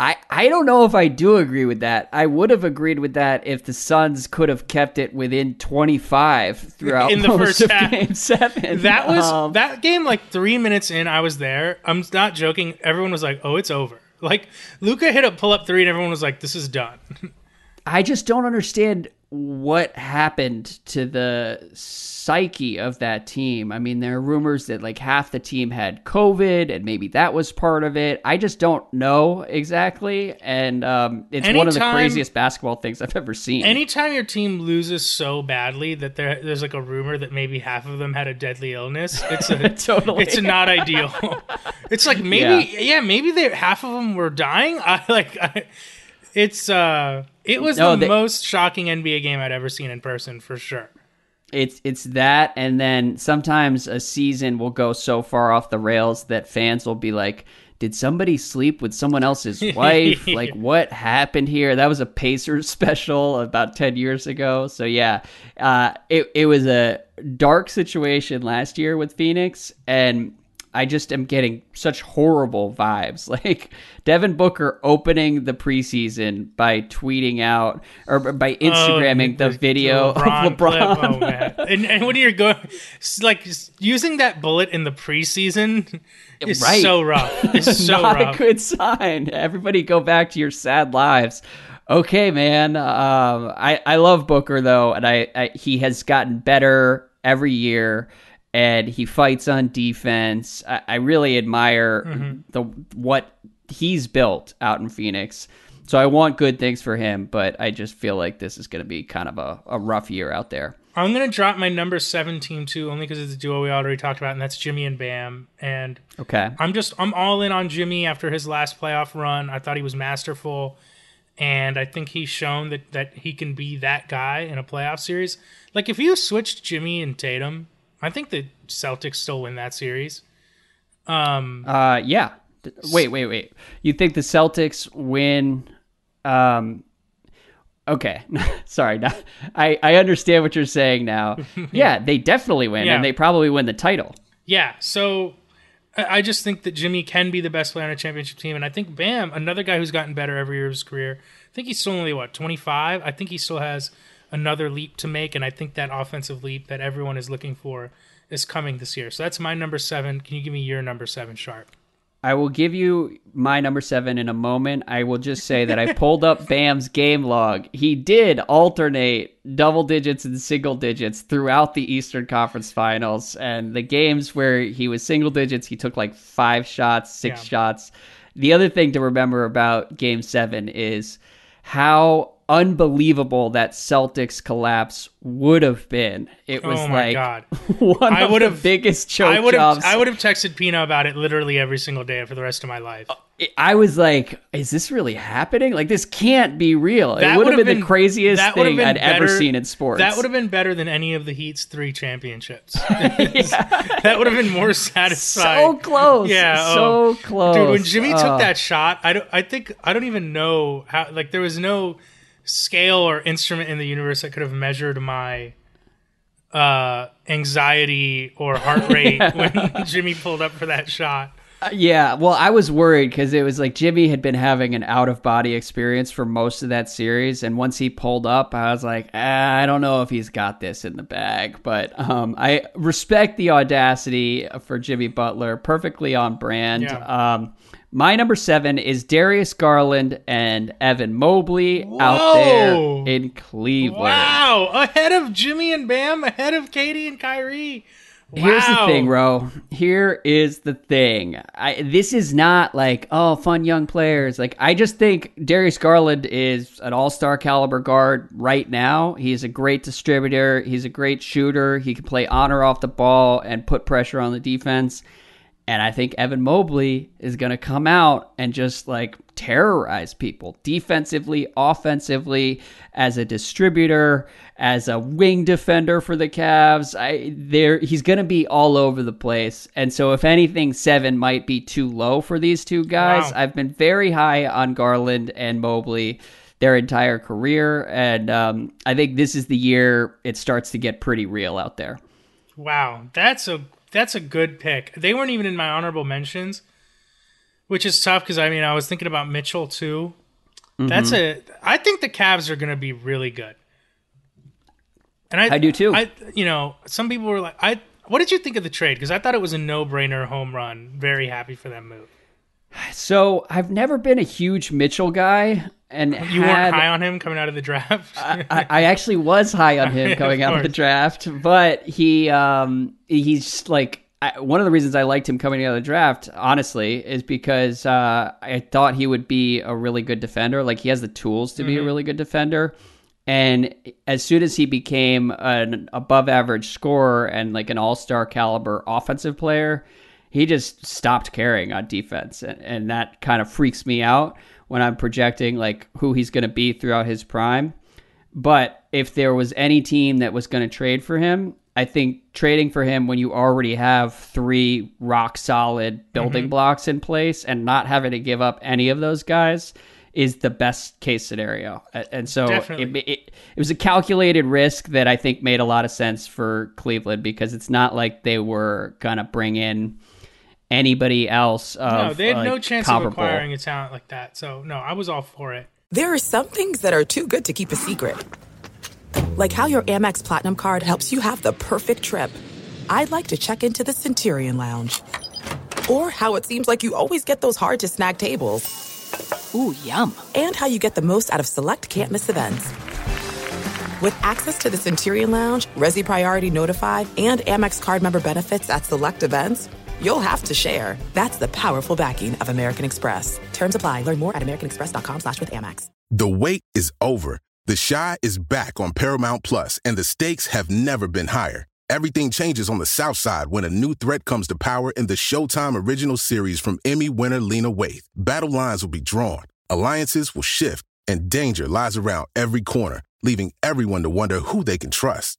S2: I, I don't know if I do agree with that. I would have agreed with that if the Suns could have kept it within 25 throughout
S1: in the
S2: most
S1: first
S2: of
S1: half.
S2: game 7.
S1: That was um, that game like 3 minutes in I was there. I'm not joking. Everyone was like, "Oh, it's over." Like Luka hit a pull up three, and everyone was like, "This is done."
S2: I just don't understand what happened to the psyche of that team. I mean, there are rumors that like half the team had COVID and maybe that was part of it. I just don't know exactly. And um, it's anytime, one of the craziest basketball things I've ever seen.
S1: Anytime your team loses so badly that there, there's like a rumor that maybe half of them had a deadly illness, it's a, *laughs* totally. it's not ideal. *laughs* it's like maybe, yeah, yeah maybe they half of them were dying. I like, I, it's, uh, it was no, the they, most shocking NBA game I'd ever seen in person for sure.
S2: It's it's that, and then sometimes a season will go so far off the rails that fans will be like, "Did somebody sleep with someone else's *laughs* wife? like, what happened here?" That was a Pacers *laughs* special about ten years ago. So yeah, uh, it it was a dark situation last year with Phoenix, and I just am getting such horrible vibes. *laughs* Like Devin Booker opening the preseason by tweeting out or by oh, Instagramming oh, the, the, video *laughs* LeBron of LeBron. Oh
S1: man! and, and when you're going, like using that bullet in the preseason is right. so rough. It's *laughs* so
S2: Not
S1: rough.
S2: a good sign. Everybody, go back to your sad lives. Okay, man. Um, I I love Booker though, and I, I he has gotten better every year and he fights on defense. I, I really admire mm-hmm. the what he's built out in Phoenix. So I want good things for him, but I just feel like this is going to be kind of a, a rough year out there.
S1: I'm going to drop my number seven team too, only because it's a duo we already talked about, and that's Jimmy and Bam. And
S2: okay,
S1: I'm just I'm all in on Jimmy after his last playoff run. I thought he was masterful, and I think he's shown that that he can be that guy in a playoff series. Like if you switched Jimmy and Tatum, I think the Celtics still win that series. Um.
S2: Uh. Yeah. Wait. Wait. Wait. You think the Celtics win? Um. Okay. *laughs* Sorry. I I understand what you're saying now. *laughs* yeah, they definitely win, yeah. and they probably win the title.
S1: Yeah. So. I just think that Jimmy can be the best player on a championship team, and I think Bam, another guy who's gotten better every year of his career. I think he's still only what twenty five. I think he still has another leap to make, and I think that offensive leap that everyone is looking for is coming this year. So that's my number seven. Can you give me your number seven, Sharp?
S2: I will give you my number seven in a moment. I will just say that I pulled up Bam's game log. He did alternate double digits and single digits throughout the Eastern Conference Finals. And the games where he was single digits, he took like five shots, six yeah. shots. The other thing to remember about game seven is how unbelievable that Celtics collapse would have been. It was oh like God. *laughs* one I would have biggest choke I
S1: would
S2: have
S1: I would have texted Pina about it literally every single day for the rest of my life. Uh,
S2: I was like, is this really happening? Like this can't be real. That it would have been, been, the craziest thing I'd better, ever seen in sports.
S1: That would have been better than any of the Heat's three championships. *laughs* *laughs* that would have been more satisfying.
S2: So close. Yeah. So oh. close.
S1: Dude, when Jimmy took that shot, I don't I think I don't even know how like there was no scale or instrument in the universe that could have measured my uh, anxiety or heart rate *laughs* yeah. when *laughs* Jimmy pulled up for that shot.
S2: Uh, yeah, well, I was worried because it was like Jimmy had been having an out of body experience for most of that series, and once he pulled up, I was like, ah, I don't know if he's got this in the bag. But um, I respect the audacity for Jimmy Butler, perfectly on brand.
S1: Yeah.
S2: Um, my number seven is Darius Garland and Evan Mobley out there in Cleveland.
S1: Wow, ahead of Jimmy and Bam, ahead of KD and Kyrie.
S2: Here's the thing, Ro. Here is the thing. I this is not like oh fun young players. Like I just think Darius Garland is an all star caliber guard right now. He's a great distributor. He's a great shooter. He can play on or off the ball and put pressure on the defense. And I think Evan Mobley is going to come out and just like terrorize people defensively, offensively, as a distributor, as a wing defender for the Cavs. I there he's going to be all over the place. And so if anything 7 might be too low for these two guys.
S1: Wow.
S2: I've been very high on Garland and Mobley their entire career and um, I think this is the year it starts to get pretty real out there.
S1: Wow, that's a that's a good pick. They weren't even in my honorable mentions, which is tough because I mean I was thinking about Mitchell too. Mm-hmm. That's a. I think the Cavs are going to be really good. And I,
S2: I do too.
S1: I, you know, some people were like, "I." What did you think of the trade? Because I thought it was a no-brainer home run. Very happy for that move.
S2: So I've never been a huge Mitchell guy, and
S1: You
S2: had,
S1: weren't high on him coming out of the draft.
S2: I, I actually was high on *laughs* him
S1: Of
S2: coming out of the draft, but he um he's like I, one of the reasons I liked him coming out of the draft, honestly, is because uh, I thought he would be a really good defender. Like he has the tools to be a really good defender. And as soon as he became an above average scorer and like an all star caliber offensive player, he just stopped caring on defense. And, and that kind of freaks me out when I'm projecting like who he's going to be throughout his prime. But if there was any team that was going to trade for him, I think trading for him when you already have three rock solid building mm-hmm. blocks in place and not having to give up any of those guys is the best case scenario. And so it, it, it was a calculated risk that I think made a lot of sense for Cleveland because it's not like they were going to bring in anybody else. Of,
S1: no, they had no chance of acquiring a talent like that. So no, I was all for it.
S3: There are some things that are too good to keep a secret. Like how your Amex Platinum card helps you have the perfect trip. I'd like to check into the Centurion Lounge. Or how it seems like you always get those hard to snag tables.
S7: Ooh, yum.
S3: And how you get the most out of select can't miss events. With access to the Centurion Lounge, Resy Priority Notified, and Amex card member benefits at select events, you'll have to share. That's the powerful backing of American Express. Terms apply. Learn more at americanexpress.com slash with Amex.
S4: The wait is over. The Chi is back on Paramount Plus, and the stakes have never been higher. Everything changes on the South Side when a new threat comes to power in the Showtime original series from Emmy winner Lena Waithe. Battle lines will be drawn, alliances will shift, and danger lies around every corner, leaving everyone to wonder who they can trust.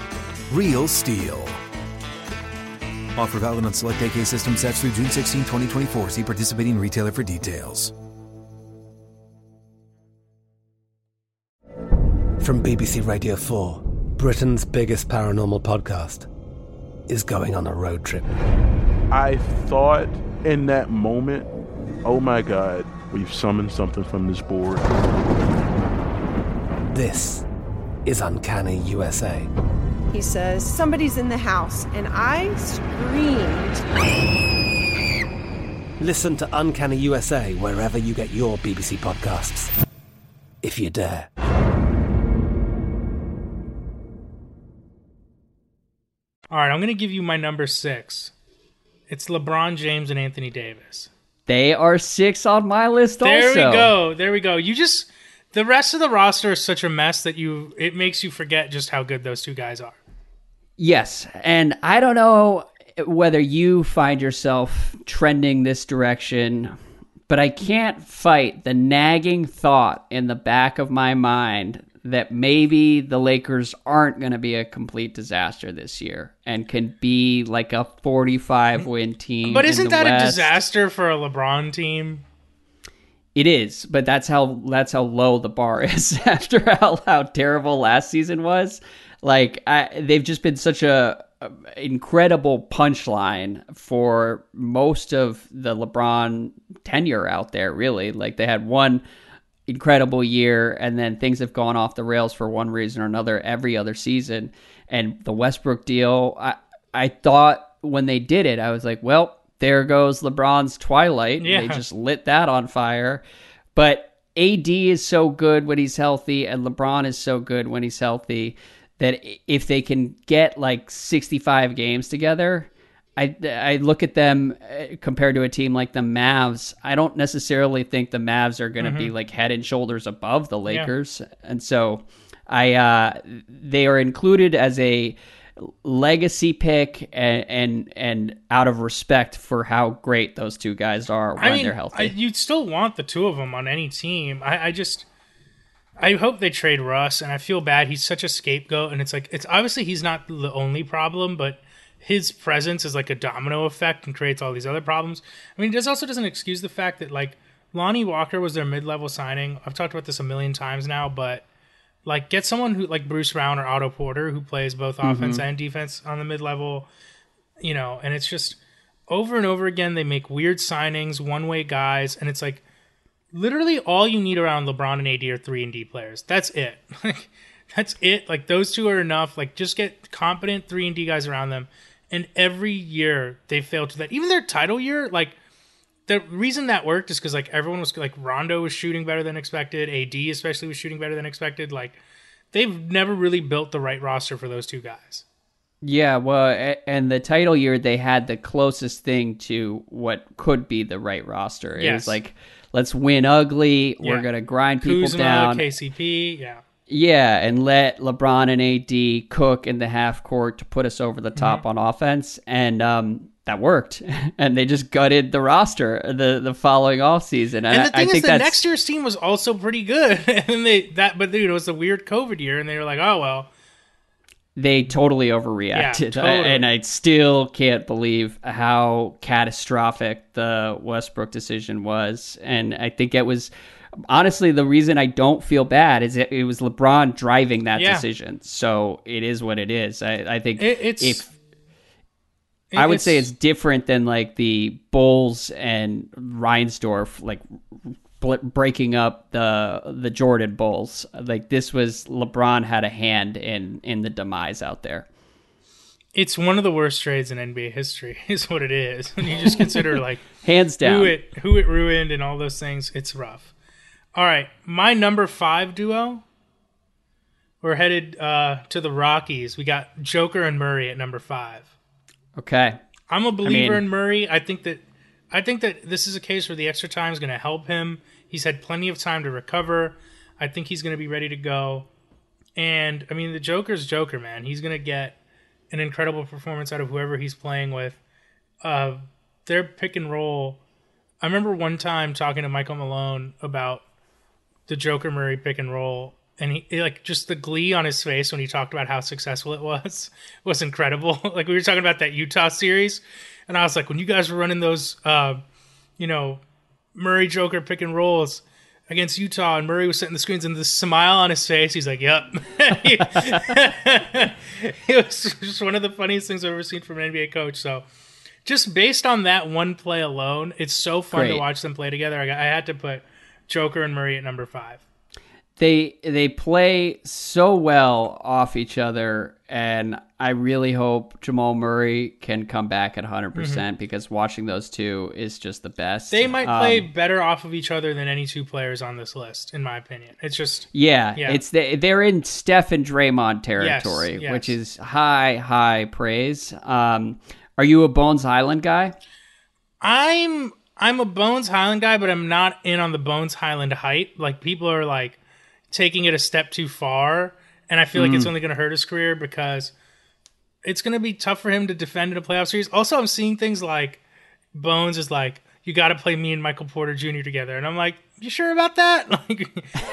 S5: Real STIHL. Offer valid on select AK system sets through June 16, 2024. See participating retailer for details.
S6: From BBC Radio 4, Britain's biggest paranormal podcast is going on a road trip.
S8: I thought in that moment, oh my God, we've summoned something from this board.
S6: This is Uncanny USA.
S9: He says, Somebody's in the house. And I screamed.
S6: Listen to Uncanny USA wherever you get your BBC podcasts, if you dare.
S1: All right, I'm going to give you my number six. It's LeBron James and Anthony Davis.
S2: They are six on my list also.
S1: There
S2: also.
S1: we go. There we go. You just the rest of the roster is such a mess that you it makes you forget just how good those two guys are.
S2: Yes, and I don't know whether you find yourself trending this direction, but I can't fight the nagging thought in the back of my mind that maybe the Lakers aren't going to be a complete disaster this year and can be like a 45 win team.
S1: But isn't that
S2: West.
S1: a disaster for a LeBron team?
S2: It is, but that's how that's how low the bar *laughs* is after how, how terrible last season was. Like I, they've just been such a, a incredible punchline for most of the LeBron tenure out there. Really, like they had one incredible year, and then things have gone off the rails for one reason or another every other season. And the Westbrook deal, I I thought when they did it, I was like, well, there goes LeBron's twilight.
S1: Yeah.
S2: They just lit that on fire. But AD is so good when he's healthy, and LeBron is so good when he's healthy that if they can get like 65 games together, I, I look at them uh, compared to a team like the Mavs. I don't necessarily think the Mavs are going to be
S1: Mhm.
S2: like head and shoulders above the
S1: Yeah.
S2: Lakers, and so I uh, they are included as a legacy pick and, and and out of respect for how great those two guys are when
S1: I mean,
S2: they're healthy.
S1: I, you'd still want the two of them on any team. I, I just, I hope they trade Russ, and I feel bad. He's such a scapegoat, and it's like it's obviously he's not the only problem, but his presence is like a domino effect and creates all these other problems. I mean, this also doesn't excuse the fact that like Lonnie Walker was their mid-level signing. I've talked about this a million times now, but like get someone who like Bruce Brown or Otto Porter who plays both offense
S2: Mhm.
S1: and defense on the mid-level, you know, and it's just over and over again they make weird signings, one-way guys, and it's like literally all you need around LeBron and AD are 3 and D players. That's it. *laughs* Like that's it. Like those two are enough. Like just get competent 3 and D guys around them. And every year they fail to that. Even their title year, like the reason that worked is because like everyone was like Rondo was shooting better than expected, AD especially was shooting better than expected. Like they've never really built the right roster for those two guys.
S2: Yeah, well, and the title year they had the closest thing to what could be the right roster. It
S1: Yes.
S2: was like, let's win ugly. We're gonna grind people
S1: Kuzma,
S2: down.
S1: KCP, yeah.
S2: Yeah, and let LeBron and AD cook in the half court to put us over the top
S1: Mm-hmm.
S2: on offense, and um, that worked. *laughs* and they just gutted the roster the the following off season. And,
S1: And the
S2: I, I
S1: thing is, the
S2: that's
S1: next year's team was also pretty good, *laughs* and they that, but dude, it was a weird COVID year, and they were like, oh well,
S2: they totally overreacted.
S1: Yeah,
S2: I- and I still can't believe how catastrophic the Westbrook decision was. And I think it was honestly the reason I don't feel bad is it, it was LeBron driving that
S1: Yeah.
S2: decision. So it is what it is. I, I think
S1: It- it's-
S2: if
S1: it-
S2: I would say
S1: it's-
S2: it's different than like the Bulls and Reinsdorf, like breaking up the the Jordan Bulls. Like this was LeBron had a hand in in the demise out there.
S1: it's one of the worst trades in NBA history, *laughs* is what it is. When you just consider like *laughs*
S2: Hands down.
S1: who it who it ruined and all those things, it's rough. All right, my number five duo. We're headed uh, to the Rockies. We got Joker and Murray at number five.
S2: Okay.
S1: I'm a believer
S2: mean-
S1: in Murray. I think that I think that this is a case where the extra time is going to help him. He's had plenty of time to recover. I think he's going to be ready to go. And I mean, the Joker's Joker, man. He's going to get an incredible performance out of whoever he's playing with. Uh, their pick and roll. I remember one time talking to Michael Malone about the Joker Murray pick and roll, and he like just the glee on his face when he talked about how successful it was *laughs* was incredible. *laughs* like we were talking about that Utah series, and I was like, when you guys were running those, uh, you know, Murray Joker pick and rolls against Utah, and Murray was setting the screens, and the smile on his face, he's like, "Yep." it *laughs* was just one of the funniest things I've ever seen from an NBA coach. So, just based on that one play alone, it's so fun to watch them play together. I, got- I had to put Joker and Murray at number five.
S2: They they play so well off each other, and I really hope Jamal Murray can come back at 100 percent because watching those two is just the best.
S1: Mm-hmm. They might play
S2: Um,
S1: better off of each other than any two players on this list, in my opinion. It's just
S2: Yeah,
S1: Yeah.
S2: it's the, they're in Steph and Draymond territory,
S1: yes.
S2: which is high, high praise. Um, are you a Bones Hyland guy?
S1: I'm I'm a Bones Hyland guy, but I'm not in on the Bones Hyland hype. Like people are like taking it a step too far, and I feel like it's
S2: Mm.
S1: only going to hurt his career because it's going to be tough for him to defend in a playoff series. Also, I'm seeing things like Bones is like, you got to play me and Michael Porter Jr. together, and I'm like, you sure about that? *laughs* Like,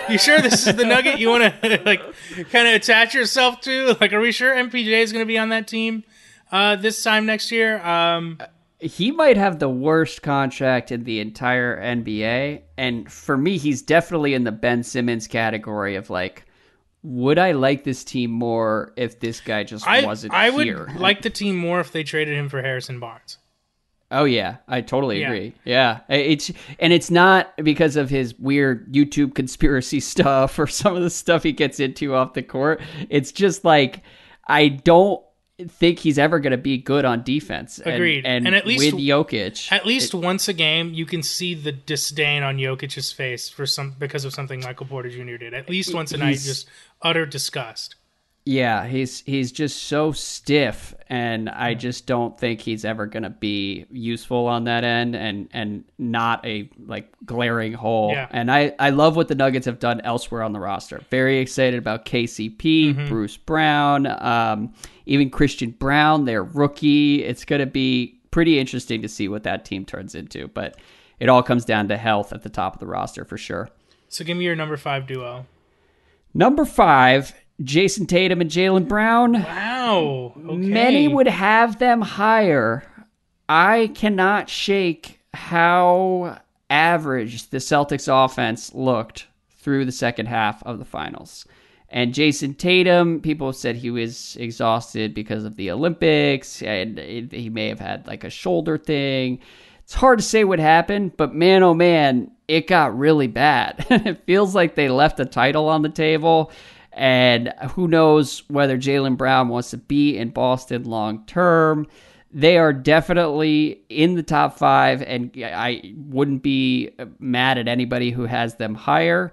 S1: you sure this is the nugget you want to *laughs* like kind of attach yourself to? Like, are we sure MPJ is going to be on that team uh, this time next year? Um,
S2: he might have the worst contract in the entire NBA, and for me, he's definitely in the Ben Simmons category of like. Would I like this team more if this guy just
S1: I,
S2: wasn't
S1: I
S2: here?
S1: would *laughs* like the team more if they traded him for Harrison Barnes.
S2: Oh yeah, I totally
S1: Yeah.
S2: agree. Yeah, it's and it's not because of his weird YouTube conspiracy *laughs* stuff or some of the stuff he gets into off the court. It's just like I don't think he's ever going to be good on defense.
S1: Agreed.
S2: And,
S1: And at least-
S2: with Jokic,
S1: At least once a game, you can see the disdain on Jokic's face for some because of something Michael Porter Jr. did. At least once a night, just utter disgust.
S2: Yeah, he's he's just so stiff, and I just don't think he's ever gonna be useful on that end, and and not a like glaring hole.
S1: Yeah.
S2: And I I love what the Nuggets have done elsewhere on the roster. Very excited about KCP,
S1: Mhm.
S2: Bruce Brown, um, even Christian Braun, their rookie. It's gonna be pretty interesting to see what that team turns into, but it all comes down to health at the top of the roster for sure.
S1: So give me your number five duo.
S2: Number five, Jayson Tatum and Jaylen Brown.
S1: Wow. Okay.
S2: Many would have them higher. I cannot shake how average the Celtics offense looked through the second half of the finals. And Jayson Tatum, people said he was exhausted because of the Olympics and he may have had like a shoulder thing. It's hard to say what happened, but man, oh man, it got really bad. *laughs* it feels like they left the title on the table. And who knows whether Jaylen Brown wants to be in Boston long term. They are definitely in the top five, and I wouldn't be mad at anybody who has them higher.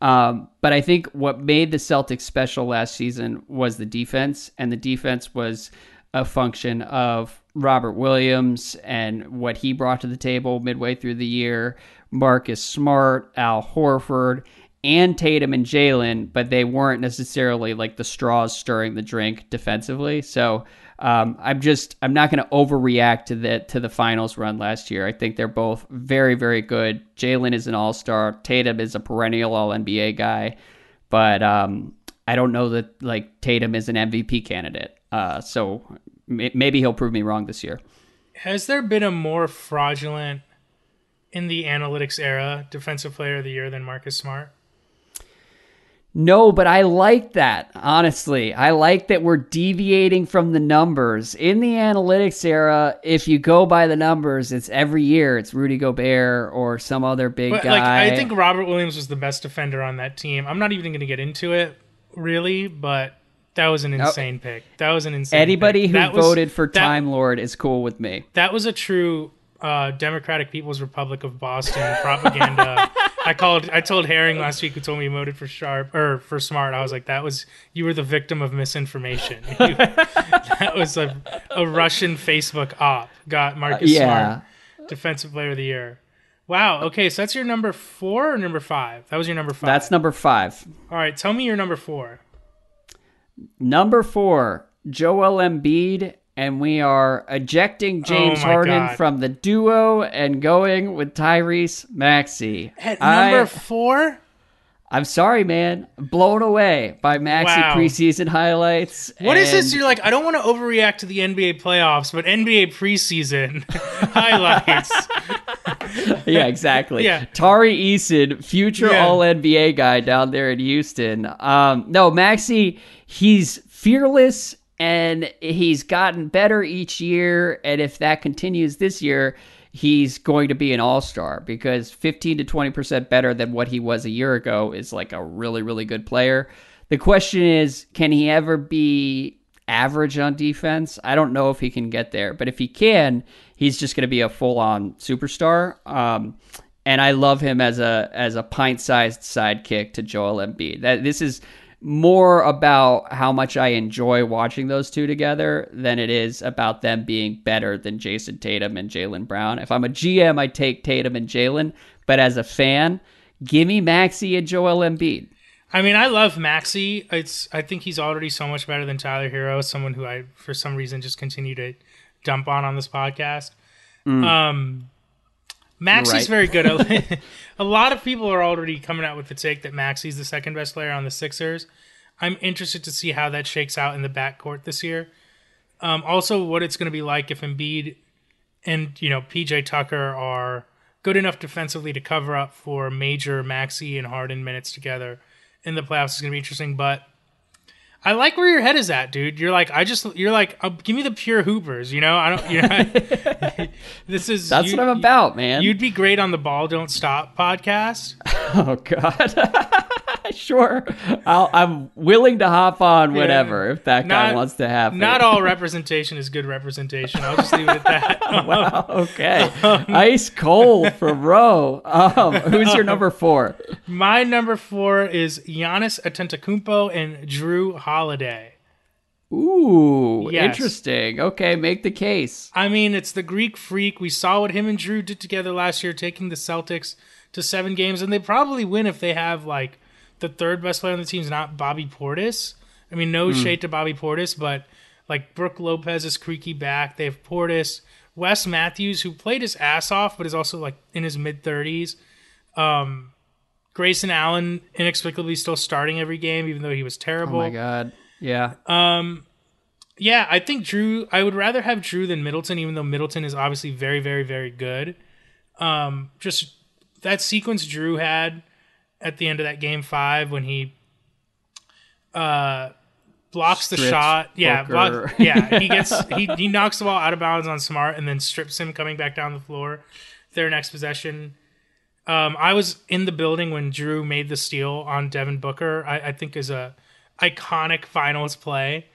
S2: Um, but I think what made the Celtics special last season was the defense, and the defense was a function of Robert Williams and what he brought to the table midway through the year, Marcus Smart, Al Horford, and Tatum and Jaylen, but they weren't necessarily like the straws stirring the drink defensively. So um, I'm just I'm not going to overreact to the to the finals run last year. I think they're both very very good. Jaylen is an all star. Tatum is a perennial All NBA guy, but um, I don't know that like Tatum is an MVP candidate. Uh, so m- maybe he'll prove me wrong this year.
S1: Has there been a more fraudulent in the analytics era defensive player of the year than Marcus Smart?
S2: No, but I like that, honestly. I like that we're deviating from the numbers. In the analytics era, if you go by the numbers, it's every year it's Rudy Gobert or some other big
S1: But
S2: guy.
S1: like I think Robert Williams was the best defender on that team. I'm not even going to get into it really, but that was an
S2: Nope.
S1: insane pick. That was an insane.
S2: Anybody
S1: pick.
S2: who
S1: That was-
S2: voted for
S1: that-
S2: Time Lord is cool with me.
S1: That was a true uh, Democratic People's Republic of Boston propaganda. *laughs* I called. I told Herring last week, who told me he voted for Sharp or for Smart. I was like, "That was you were the victim of misinformation. *laughs* You- that was a, a Russian Facebook op got Marcus
S2: Uh, yeah.
S1: Smart Defensive Player of the Year. Wow. Okay, so that's your number four or number five? That was your number five.
S2: That's number five.
S1: All right, tell me your number four.
S2: Number four, Joel Embiid, and we are ejecting James
S1: Oh
S2: Harden
S1: God.
S2: from the duo and going with Tyrese Maxey.
S1: At
S2: I-
S1: number four.
S2: I'm sorry, man. Blown away by Maxey
S1: Wow.
S2: preseason highlights.
S1: What is this? You're like, I don't want to overreact to the NBA playoffs, but NBA preseason *laughs* highlights. *laughs*
S2: yeah, exactly.
S1: Yeah.
S2: Tari Eason, future
S1: Yeah.
S2: All NBA guy down there in Houston. Um, no, Maxey, he's fearless and he's gotten better each year. And if that continues this year, he's going to be an all star because 15 to 20% better than what he was a year ago is like a really, really good player. The question is, can he ever be average on defense? I don't know if he can get there, but if he can, he's just going to be a full on superstar. Um, and I love him as a as a pint sized sidekick to Joel Embiid. That this is more about how much I enjoy watching those two together than it is about them being better than Jayson Tatum and Jaylen Brown. If I'm a GM, I take Tatum and Jaylen, but as a fan, give me Maxey and Joel Embiid.
S1: I mean, I love Maxey. It's I think he's already so much better than Tyler Herro, someone who I for some reason just continue to dump on on this podcast.
S2: Mm.
S1: Um, Maxey's
S2: right.
S1: very good. *laughs* *laughs* a lot of people are already coming out with the take that Maxey's the second best player on the Sixers. I'm interested to see how that shakes out in the backcourt this year. Um, also, what it's going to be like if Embiid and you know PJ Tucker are good enough defensively to cover up for major Maxey and Harden minutes together in the playoffs is going to be interesting. But I like where your head is at, dude. You're like, I just, you're like, uh, give me the pure hoopers. You know, I don't. You know, *laughs* this is
S2: That's
S1: you-
S2: what I'm about, man.
S1: You'd be great on the Ball Don't Stop podcast. *laughs*
S2: Oh God. *laughs* *laughs* sure. I'll, I'm willing to hop on whatever if that guy wants to have.
S1: Not all representation is good representation. I'll just leave it at that. *laughs*
S2: wow. Okay. Ice cold from Roe. Um, who's your number four?
S1: My number four is Giannis Antetokounmpo and Jrue Holiday.
S2: Ooh,
S1: Yes.
S2: interesting. Okay, make the case.
S1: I mean, it's the Greek freak. We saw what him and Jrue did together last year, taking the Celtics to seven games, and they probably win if they have like the third best player on the team is not Bobby Portis. I mean, no
S2: Hmm.
S1: shade to Bobby Portis, but like Brook Lopez is creaky back. They have Portis, Wes Matthews, who played his ass off, but is also like in his mid thirties. Um, Grayson Allen inexplicably still starting every game, even though he was terrible.
S2: Oh my God. Yeah.
S1: Um, yeah, I think Jrue. I would rather have Jrue than Middleton, even though Middleton is obviously very, very, very good. Um, just that sequence Jrue had at the end of that game five when he uh blocks the shot. Yeah, block, *laughs* yeah. He gets he he knocks the ball out of bounds on Smart and then strips him coming back down the floor. Their next possession. Um, I was in the building when Jrue made the steal on Devin Booker. I, I think is a iconic finals play.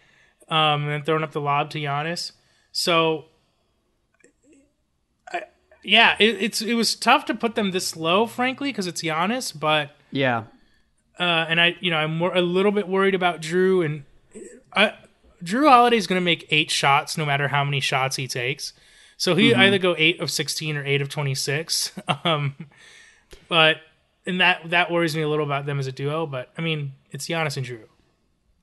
S1: Um, and then throwing up the lob to Giannis. So, yeah, it, it's it was tough to put them this low, frankly, because it's Giannis. But
S2: Yeah.
S1: uh, and I, you know, I'm more, a little bit worried about Jrue and I, Jrue Holiday is going to make eight shots no matter how many shots he takes. So he
S2: Mhm.
S1: either go eight of sixteen or eight of twenty six. *laughs* Um, but and that that worries me a little about them as a duo. But I mean, it's Giannis and Jrue.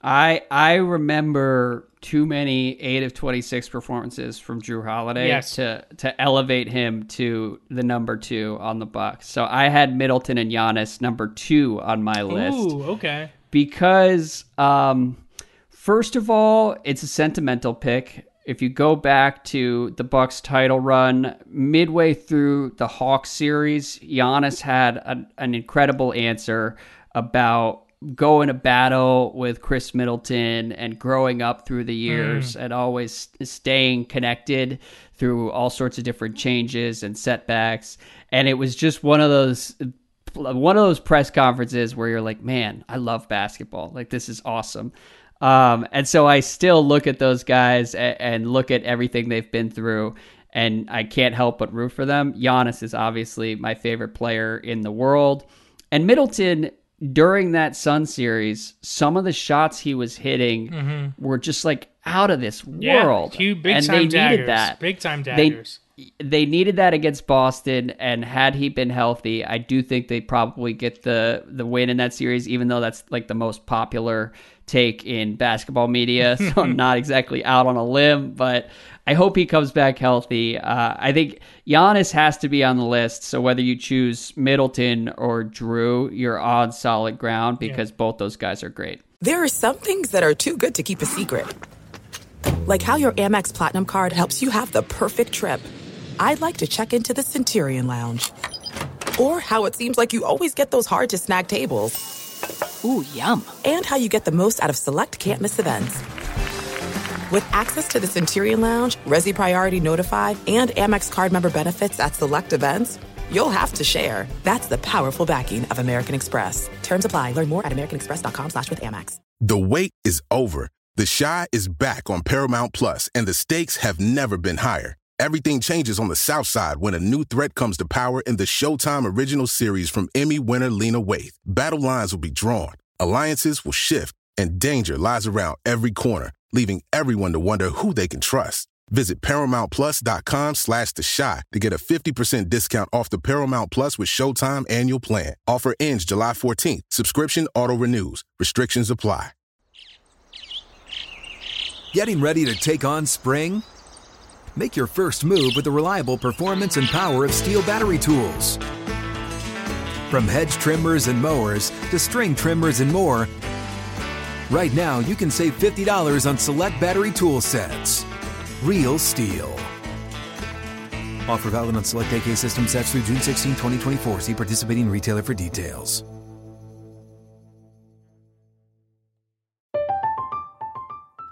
S2: I I remember too many eight of twenty six performances from Jrue Holiday
S1: Yes.
S2: to to elevate him to the number two on the Bucks. So I had Middleton and Giannis number two on my list
S1: Ooh, okay.
S2: because um, first of all, it's a sentimental pick. If you go back to the Bucks title run, midway through the Hawks series, Giannis had a, an incredible answer about going to battle with Khris Middleton and growing up through the years and always staying connected through all sorts of different changes and setbacks. And it was just one of those one of those press conferences where you're like, man, I love basketball. Like this is awesome. Um, and so I still look at those guys and, and look at everything they've been through, and I can't help but root for them. Giannis is obviously my favorite player in the world, and Middleton during that Sun series, some of the shots he was hitting
S1: Mhm.
S2: were just like out of this
S1: Yeah,
S2: world.
S1: huge- big
S2: and
S1: time
S2: they
S1: daggers.
S2: needed that.
S1: Big time
S2: They- they needed that against Boston, and had he been healthy, I do think they probably get the the win in that series. Even though that's like the most popular take in basketball media, *laughs* so I'm *laughs* not exactly out on a limb, but I hope he comes back healthy. Uh, I think Giannis has to be on the list. So whether you choose Middleton or Jrue, you're on solid ground because both those guys are great.
S3: There are some things that are too good to keep a secret. Like how your Amex Platinum card helps you have the perfect trip. I'd like to check into the Centurion Lounge. Or how it seems like you always get those hard to snag tables.
S7: Ooh, yum.
S3: And how you get the most out of select can't miss events. With access to the Centurion Lounge, Resy Priority Notified, and Amex card member benefits at select events, you'll have to share. That's the powerful backing of American Express. Terms apply. Learn more at americanexpress.com slash with Amex.
S4: The wait is over. The Chi is back on Paramount Plus, and the stakes have never been higher. Everything changes on the South Side when a new threat comes to power in the Showtime original series from Emmy winner Lena Waithe. Battle lines will be drawn, alliances will shift, and danger lies around every corner, leaving everyone to wonder who they can trust. Visit ParamountPlus.com slash The Shot to get a 50% discount off the Paramount Plus with Showtime annual plan. Offer ends July 14th. Subscription auto-renews. Restrictions apply.
S5: Getting ready to take on spring? Make your first move with the reliable performance and power of STIHL battery tools. From hedge trimmers and mowers to string trimmers and more, right now you can save $50 on select battery tool sets. Real STIHL. Offer valid on select AK system sets through June 16, 2024. See participating retailer for details.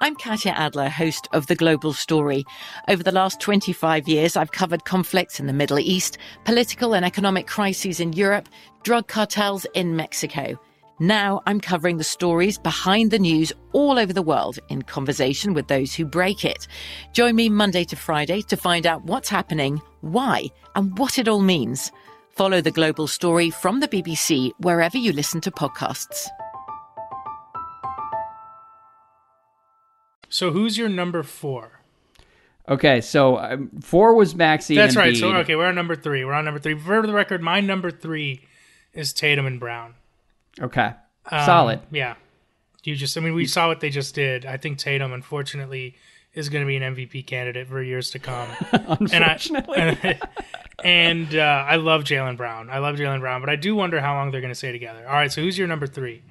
S7: I'm Katya Adler, host of The Global Story. Over the last 25 years, I've covered conflicts in the Middle East, political and economic crises in Europe, drug cartels in Mexico. Now I'm covering the stories behind the news all over the world in conversation with those who break it. Join me Monday to Friday to find out what's happening, why, and what it all means. Follow the global story from the BBC wherever you listen to podcasts.
S1: So who's your number four?
S2: Okay, so um, four was Maxey.
S1: That's
S2: and
S1: right. So okay, we're on number three. We're on number three. For the record, my number three is Tatum and Brown.
S2: Okay,
S1: Um,
S2: solid.
S1: Yeah. You just, I mean, we saw what they just did. I think Tatum, unfortunately, is going to be an MVP candidate for years to come. *laughs*
S2: Unfortunately.
S1: And I, and, uh, I love Jaylen Brown. I love Jaylen Brown, but I do wonder how long they're going to stay together. All right, so who's your number three?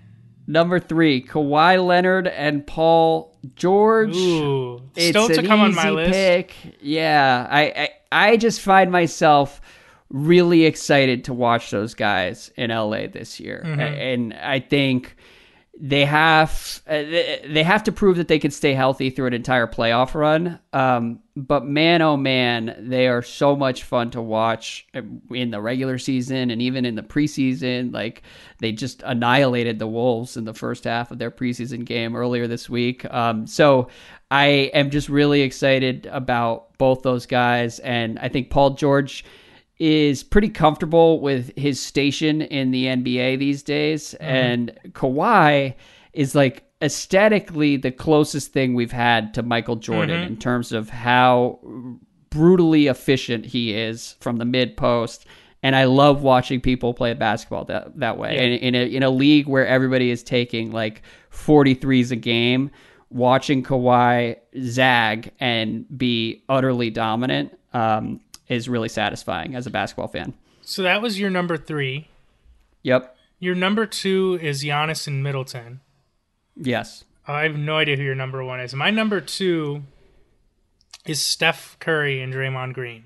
S2: Number three, Kawhi Leonard and Paul George.
S1: Ooh,
S2: it's
S1: still to come on my list.
S2: pick. Yeah, I, I I just find myself really excited to watch those guys in LA this year,
S1: Mhm.
S2: and I think they have uh, they they have to prove that they can stay healthy through an entire playoff run. Um, but man, oh man, they are so much fun to watch in the regular season and even in the preseason. Like they just annihilated the Wolves in the first half of their preseason game earlier this week. Um, so I am just really excited about both those guys, and I think Paul George is pretty comfortable with his station in the NBA these days, and Kawhi is like aesthetically the closest thing we've had to Michael Jordan
S1: Mhm.
S2: in terms of how brutally efficient he is from the mid post. And I love watching people play basketball that that way.
S1: Yeah.
S2: And in a in a league where everybody is taking like 43s a game, watching Kawhi zag and be utterly dominant um, is really satisfying as a basketball fan.
S1: So that was your number three.
S2: Yep.
S1: Your number two is Giannis and Middleton.
S2: Yes.
S1: I have no idea who your number one is. My number two is Steph Curry and Draymond Green.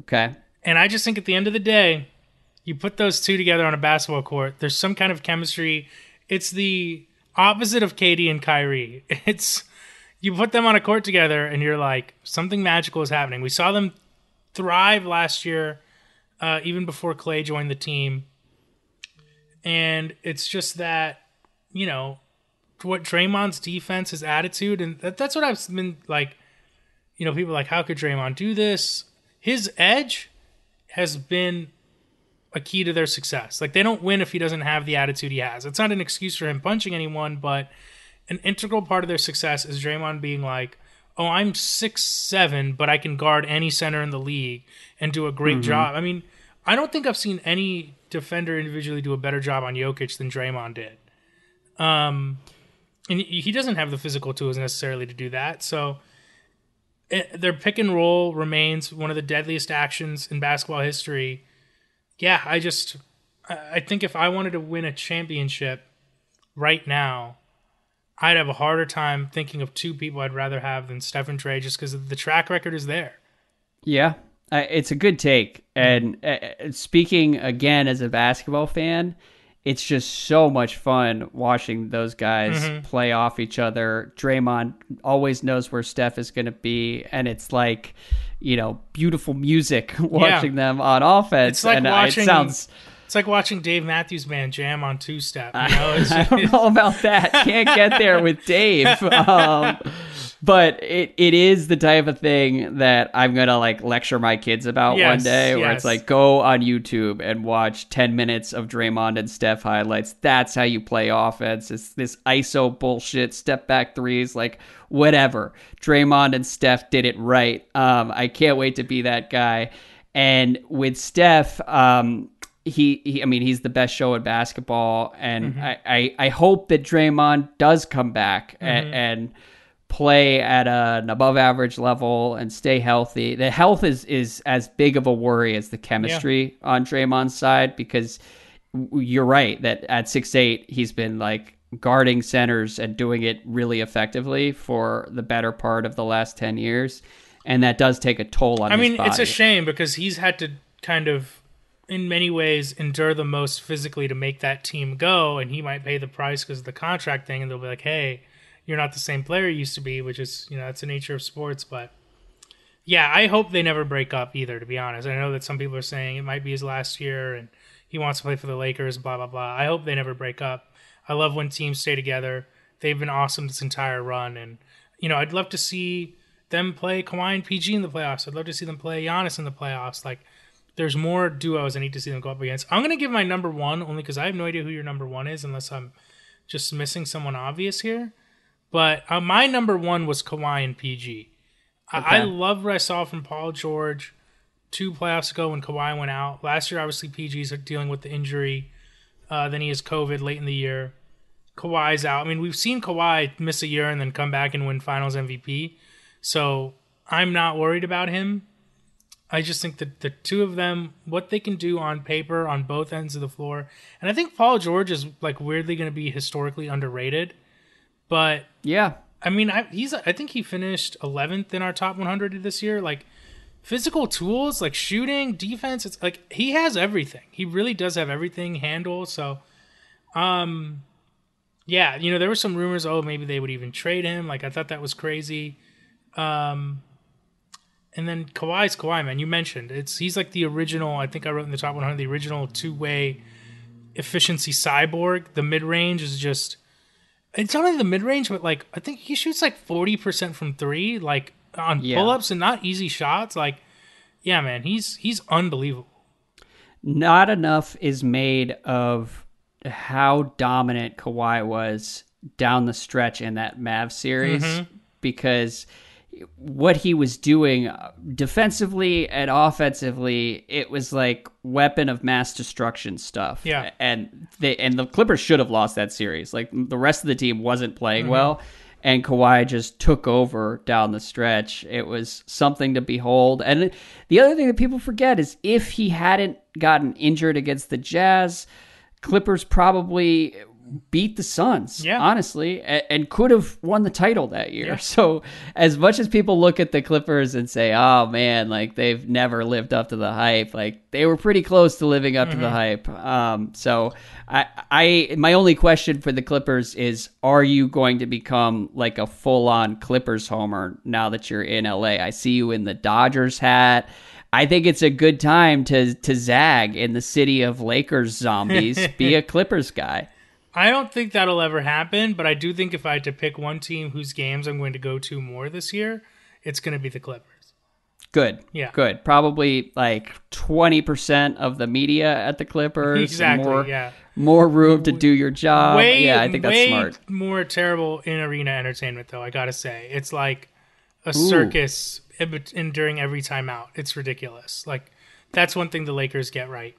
S2: Okay.
S1: And I just think at the end of the day, you put those two together on a basketball court, there's some kind of chemistry. It's the opposite of KD and Kyrie. *laughs* It's you put them on a court together and you're like, something magical is happening. We saw them thrive last year, uh, even before Clay joined the team. And it's just that, you know, what Draymond's defense, his attitude, and that, that's what I've been like. You know, people like, how could Draymond do this? His edge has been a key to their success. Like they don't win if he doesn't have the attitude he has. It's not an excuse for him punching anyone, but an integral part of their success is Draymond being like, "Oh, I'm six seven, but I can guard any center in the league and do a great
S2: Mhm.
S1: job." I mean, I don't think I've seen any defender individually do a better job on Jokic than Draymond did. Um, and he doesn't have the physical tools necessarily to do that. So it, their pick and roll remains one of the deadliest actions in basketball history. Yeah, I just I think if I wanted to win a championship right now, I'd have a harder time thinking of two people I'd rather have than Steph and Dray just because the track record is there.
S2: Yeah, uh, it's a good take. And uh, uh, speaking again as a basketball fan, it's just so much fun watching those guys
S1: Mhm.
S2: play off each other. Draymond always knows where Steph is going to be, and it's like, you know, beautiful music *laughs* watching them on offense.
S1: It's like
S2: and uh,
S1: watching.
S2: it sounds.
S1: It's like watching Dave Matthews Band jam on two step. You
S2: I,
S1: know, it's, *laughs*
S2: I don't know about that. Can't get there with Dave. *laughs* Um, but it, it is the type of thing that I'm gonna like lecture my kids about
S1: Yes,
S2: one day where
S1: yes.
S2: it's like go on YouTube and watch 10 minutes of Draymond and Steph highlights. That's how you play offense. It's this ISO bullshit, step back threes, like whatever. Draymond and Steph did it right. Um, I can't wait to be that guy. And with Steph, um, he, he I mean he's the best show in basketball and
S1: Mhm.
S2: I, I I hope that Draymond does come back a-
S1: Mhm.
S2: and play at a, an above average level and stay healthy. The health is is as big of a worry as the chemistry on Draymond's side because you're right that at six eight he's been like guarding centers and doing it really effectively for the better part of the last ten years, and that does take a toll on.
S1: I mean, it's a shame because he's had to kind of, in many ways, endure the most physically to make that team go, and he might pay the price because of the contract thing, and they'll be like, "Hey, you're not the same player you used to be," which is, you know, that's the nature of sports. But yeah, I hope they never break up either. To be honest, I know that some people are saying it might be his last year, and he wants to play for the Lakers. Blah blah blah. I hope they never break up. I love when teams stay together. They've been awesome this entire run, and you know, I'd love to see them play Kawhi and PG in the playoffs. I'd love to see them play Giannis in the playoffs. Like, there's more duos I need to see them go up against. I'm gonna give my number one only because I have no idea who your number one is, unless I'm just missing someone obvious here. But uh, my number one was Kawhi and PG. I, I love what I saw from Paul George two playoffs ago when Kawhi went out. Last year, obviously, PG's dealing with the injury. Uh, then he has COVID late in the year. Kawhi's out. I mean, we've seen Kawhi miss a year and then come back and win Finals MVP. So I'm not worried about him. I just think that the two of them, what they can do on paper on both ends of the floor, and I think Paul George is like weirdly going to be historically underrated. But
S2: yeah,
S1: I mean, I, he's I think he finished 11th in our top 100 this year. Like physical tools, like shooting, defense. It's like he has everything. He really does have everything handled. So, um, yeah, you know, there were some rumors. Oh, maybe they would even trade him. Like I thought that was crazy. Um, and then Kawhi's Kawhi, man. You mentioned it's he's like the original. I think I wrote in the top 100 the original two way efficiency cyborg. The mid range is just it's not only the mid range, but like I think he shoots like forty percent from three, like on
S2: Yeah.
S1: pull ups and not easy shots. Like, yeah, man, he's he's unbelievable.
S2: not enough is made of how dominant Kawhi was down the stretch in that Mav series
S1: Mhm.
S2: because what he was doing uh, defensively and offensively it was like weapon of mass destruction stuff
S1: Yeah.
S2: and they and the Clippers should have lost that series like the rest of the team wasn't playing
S1: Mhm.
S2: well and Kawhi just took over down the stretch. It was something to behold. And the other thing that people forget is if he hadn't gotten injured against the Jazz, Clippers probably beat the Suns,
S1: Yeah.
S2: honestly, and, and could have won the title that year.
S1: Yeah. *laughs*
S2: So, as much as people look at the Clippers and say, "Oh man, like they've never lived up to the hype," like they were pretty close to living up to the
S1: Mhm.
S2: hype. Um, so, I, I, my only question for the Clippers is: Are you going to become like a full-on Clippers homer now that you're in LA? I see you in the Dodgers hat. I think it's a good time to to zag in the city of Lakers *laughs* zombies. Be a Clippers guy.
S1: I don't think that'll ever happen, but I do think if I had to pick one team whose games I'm going to go to more this year, it's going to be the Clippers.
S2: Good.
S1: Yeah.
S2: Good. Probably like 20% of the media at the Clippers.
S1: Exactly,
S2: More,
S1: yeah.
S2: More room to do your job.
S1: way,
S2: yeah, I think that's
S1: way
S2: smart.
S1: more terrible in arena entertainment, though. I gotta say, it's like a
S2: Ooh.
S1: circus in during every timeout. It's ridiculous. Like that's one thing the Lakers get right.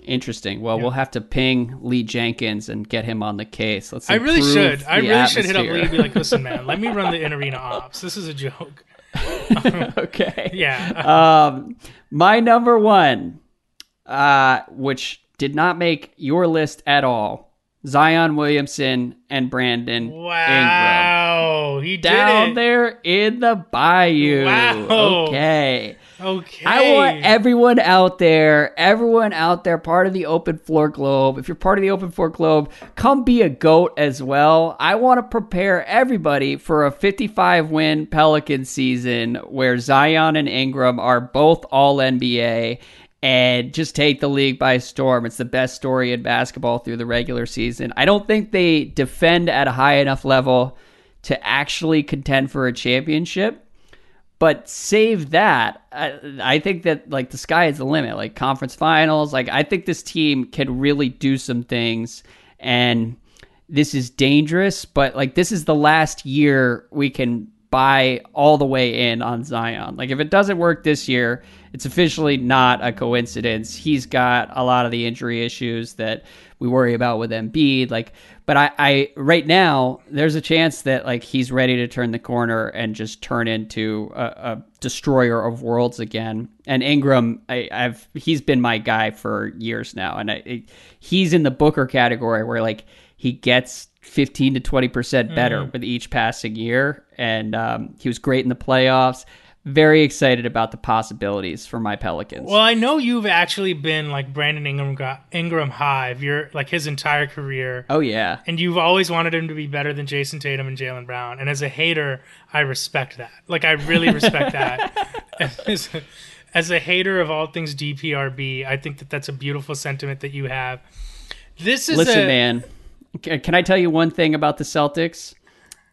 S2: Interesting. Well, we'll have to ping Lee Jenkins and get him on the case. Let's
S1: I really should. I really should hit up. Lee and be like, "Listen, man, let me run the in arena ops. This is a joke." *laughs*
S2: okay. *laughs*
S1: Yeah.
S2: um, my number one, uh, which did not make your list at all, Zion Williamson and Brandon Ingram.
S1: Wow, he did
S2: Down
S1: it.
S2: there in the bayou.
S1: Wow.
S2: Okay.
S1: Okay.
S2: I want everyone out there, everyone out there, part of the Open Floor Globe. If you're part of the Open Floor Globe, come be a goat as well. I want to prepare everybody for a 55 win Pelican season where Zion and Ingram are both all NBA and just take the league by storm. It's the best story in basketball through the regular season. I don't think they defend at a high enough level to actually contend for a championship. But save that, I, I think that like the sky is the limit. Like conference finals, like I think this team can really do some things, and this is dangerous. But like this is the last year we can buy all the way in on Zion. Like if it doesn't work this year, it's officially not a coincidence. He's got a lot of the injury issues that we worry about with Embiid. Like, but I, I right now there's a chance that like he's ready to turn the corner and just turn into a, a destroyer of worlds again. And Ingram, I, have he's been my guy for years now, and I, he's in the Booker category where like he gets 15 to 20 percent better mm. with each passing year, and um, he was great in the playoffs very excited about the possibilities for my Pelicans.
S1: Well, I know you've actually been like Brandon Ingram Ingram Hive, you're like his entire career.
S2: Oh yeah,
S1: and you've always wanted him to be better than Jayson Tatum and Jaylen Brown. And as a hater, I respect that. Like I really respect that. *laughs* As a, as a hater of all things DPRB, I think that that's a beautiful sentiment that you have. This is
S2: listen,
S1: a,
S2: man. Can I tell you one thing about the Celtics?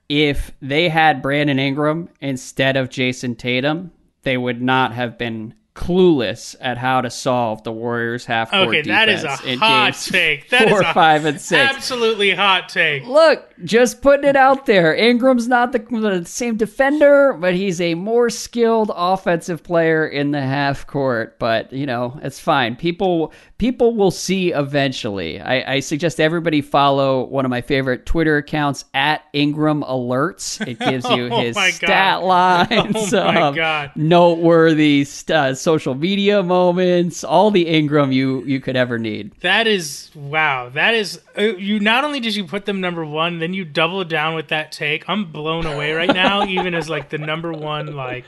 S2: If they had Brandon Ingram instead of Jayson Tatum, they would not have been clueless at how to solve the Warriors half court
S1: okay, that is a hot take.
S2: That four,
S1: is a
S2: five, and six.
S1: Absolutely hot take.
S2: Look, just putting it out there. Ingram's not the, the same defender, but he's a more skilled offensive player in the half court. But you know, it's fine. People people will see eventually. I, I suggest everybody follow one of my favorite Twitter accounts at Ingram Alerts. It gives you *laughs*
S1: oh
S2: his stat
S1: God.
S2: lines *laughs*
S1: oh God.
S2: noteworthy uh, social media moments, all the Ingram you you could ever need.
S1: That is wow. That is uh, you. Not only did you put them number one, then you doubled down with that take. I'm blown away right now, *laughs* even as like the number one like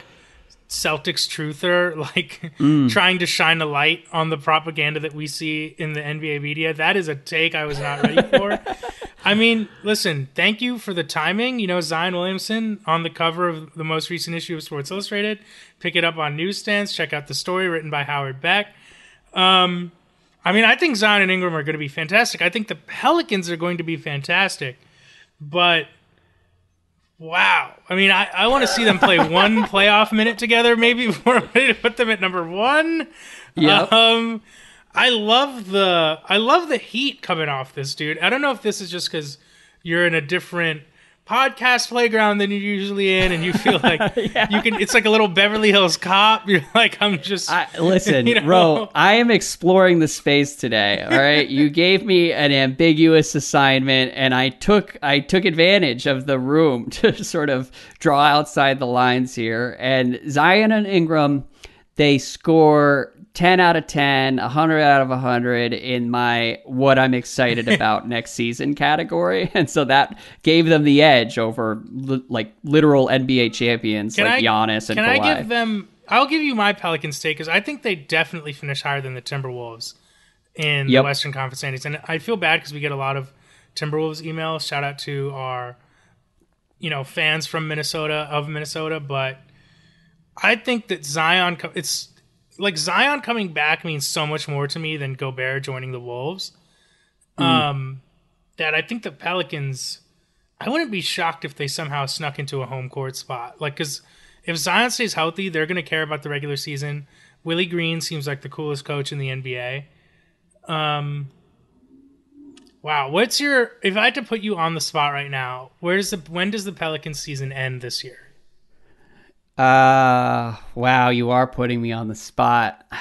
S1: Celtics truther, *laughs* like
S2: Mm.
S1: trying to shine a light on the propaganda that we see in the NBA media. That is a take I was not ready for. *laughs* I mean, listen, thank you for the timing. You know, Zion Williamson on the cover of the most recent issue of Sports Illustrated. Pick it up on newsstands. Check out the story written by Howard Beck. Um, I mean, I think Zion and Ingram are going to be fantastic. I think the Pelicans are going to be fantastic, but wow. I mean, I, I want to see them play one *laughs* playoff minute together, maybe *laughs* before I'm ready to put them at number one.
S2: Yep.
S1: Um, I love the I love the heat coming off this dude. I don't know if this is just because you're in a different podcast playground than you're usually in, and you feel like *laughs* you can. It's like a little Beverly Hills Cop. *laughs* You're like, I'm just
S2: I, listen, *laughs*
S1: you know?
S2: Ro, I am exploring the space today. All right, you gave me an ambiguous assignment, and I took I took advantage of the room to sort of draw outside the lines here. And Zion and Ingram, they score 10 out of 10, 100 out of 100 in my what I'm excited *laughs* about next season category. *laughs* And so that gave them the edge over li- like literal NBA champions
S1: Can
S2: like
S1: I-
S2: Giannis and
S1: Can I give them I'll give you my Pelicans take because I think they definitely finish higher than the Timberwolves in the Western Conference standings, and I feel bad because we get a lot of Timberwolves emails. Shout out to our, you know, fans from Minnesota of Minnesota, but I think that Zion. It's like Zion coming back means so much more to me than Gobert joining the Wolves. Um, that I think the Pelicans. I wouldn't be shocked if they somehow snuck into a home court spot. Like, because if Zion stays healthy, they're going to care about the regular season. Willie Green seems like the coolest coach in the NBA. Um, wow, what's your? If I had to put you on the spot right now, where's the? When does the Pelicans season end this year?
S2: Uh, wow, you are putting me on the spot. *sighs*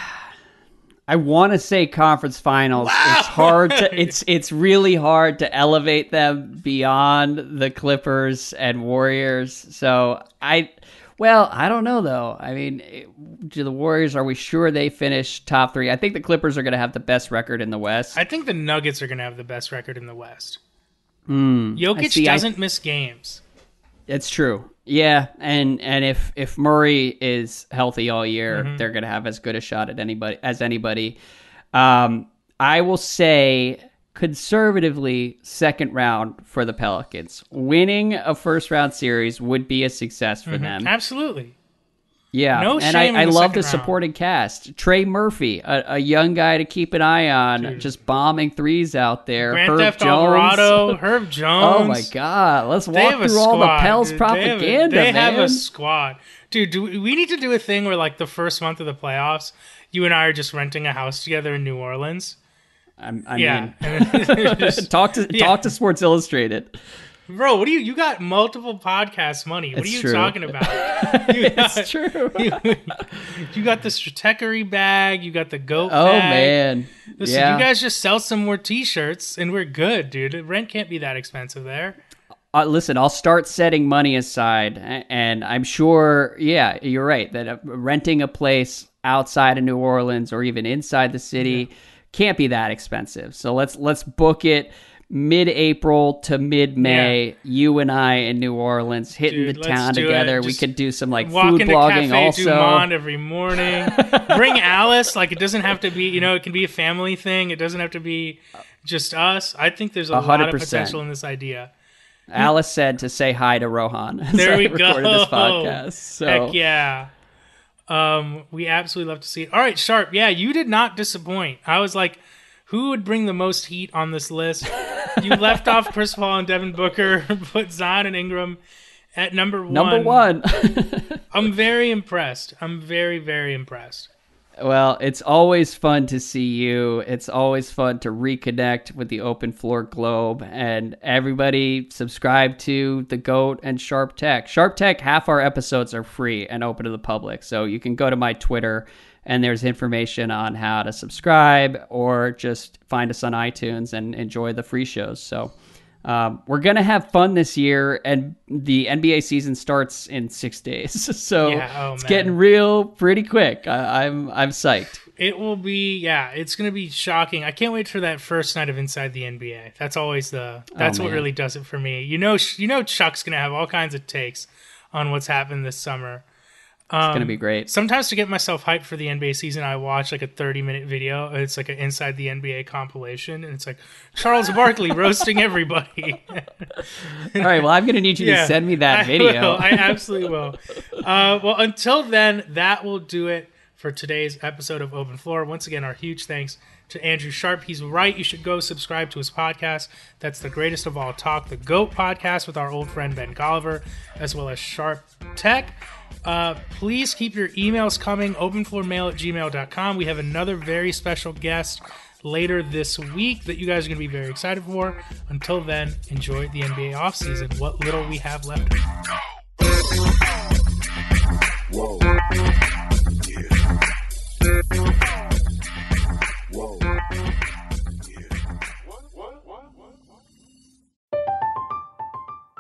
S2: I want to say conference finals. It's hard to *laughs* it's it's really hard to elevate them beyond the Clippers and Warriors. So I well, I don't know though. I mean, do the Warriors are we sure they finish top 3? I think the Clippers are going to have the best record in the West.
S1: I think the Nuggets are going to have the best record in the West.
S2: I
S1: Jokic
S2: see.
S1: Doesn't miss games.
S2: It's true. Yeah, and and if if Murray is healthy all year,
S1: Mhm.
S2: they're going to have as good a shot at anybody as anybody. Um, I will say conservatively second round for the Pelicans. Winning a first round series would be a success for
S1: Mhm.
S2: them.
S1: Absolutely.
S2: Yeah,
S1: no
S2: and I, I
S1: the
S2: love the
S1: round.
S2: supporting cast. Trey Murphy, a, a young guy to keep an eye on, just bombing threes out there.
S1: Grand
S2: Herb
S1: Theft
S2: Jones.
S1: Alvarado, Herb Jones. *laughs*
S2: Oh my God! Let's walk through all the
S1: squad,
S2: Pels
S1: dude. They have a-
S2: propaganda,
S1: They have, a squad, dude. Do we, we need to do a thing where like the first month of the playoffs, you and I are just renting a house together in New Orleans.
S2: I'm, I
S1: yeah,
S2: mean, *laughs* *laughs*
S1: Just-
S2: talk to
S1: yeah.
S2: talk to Sports Illustrated.
S1: Bro. What do you? You got multiple podcast money. What
S2: It's
S1: are you
S2: true.
S1: talking *laughs* about? You got,
S2: It's true.
S1: You, *laughs* you got the Stratechery bag. You got the goat.
S2: Oh
S1: bag.
S2: man,
S1: Listen,
S2: yeah.
S1: you guys just sell some more T-shirts, and we're good, dude. Rent can't be that expensive there.
S2: uh, listen, I'll start setting money aside, and I'm sure, yeah, you're right that uh, renting a place outside of New Orleans or even inside the city can't be that expensive. So let's let's book it mid-April to mid-May. You and I in New Orleans, hitting
S1: Dude,
S2: the town together. We could do some like food blogging
S1: Cafe
S2: also.
S1: Every morning. *laughs* Bring Alice. Like it doesn't have to be, you know, it can be a family thing. It doesn't have to be just us. I think there's a,
S2: A
S1: lot of potential in this idea.
S2: Alice said to say hi to Rohan.
S1: There
S2: I
S1: we go. *laughs*
S2: recorded this podcast. So
S1: Heck yeah. Um, we absolutely love to see it. All right, Sharp. Yeah, you did not disappoint. I was like, who would bring the most heat on this list? *laughs* You left off Chris Paul and Devin Booker, *laughs* put Zion and Ingram at number one.
S2: number one. *laughs*
S1: I'm very impressed. I'm very, very impressed.
S2: Well, it's always fun to see you. It's always fun to reconnect with the Open Floor Globe. And everybody subscribe to The GOAT and Sharp Tech. Sharp Tech, half our episodes are free and open to the public. So you can go to my Twitter and there's information on how to subscribe or just find us on iTunes and enjoy the free shows. So um, we're going to have fun this year. And the NBA season starts in six days. *laughs* So
S1: Yeah, oh,
S2: it's
S1: man.
S2: getting real pretty quick. I, I'm I'm psyched.
S1: It will be, yeah, it's going to be shocking. I can't wait for that first night of Inside the NBA. That's always the, that's what really does it for me. You know, you know, Chuck's going to have all kinds of takes on what's happened this summer.
S2: It's gonna be great.
S1: Sometimes to get myself hyped for the NBA season, I watch like a 30 minute video. It's like an Inside the NBA compilation, and it's like Charles Barkley *laughs* roasting everybody.
S2: All right. Well, I'm gonna need you to send me that
S1: I
S2: video.
S1: will. *laughs* I absolutely will. Uh, well, until then, that will do it for today's episode of Open Floor. Once again, our huge thanks to Andrew Sharp. He's right. You should go subscribe to his podcast. That's the greatest of all talk, the GOAT podcast with our old friend Ben Golliver, as well as Sharp Tech. Uh, please keep your emails coming, openfloormail at gmail.com. We have another very special guest later this week that you guys are going to be very excited for. Until then, enjoy the NBA offseason, what little we have left.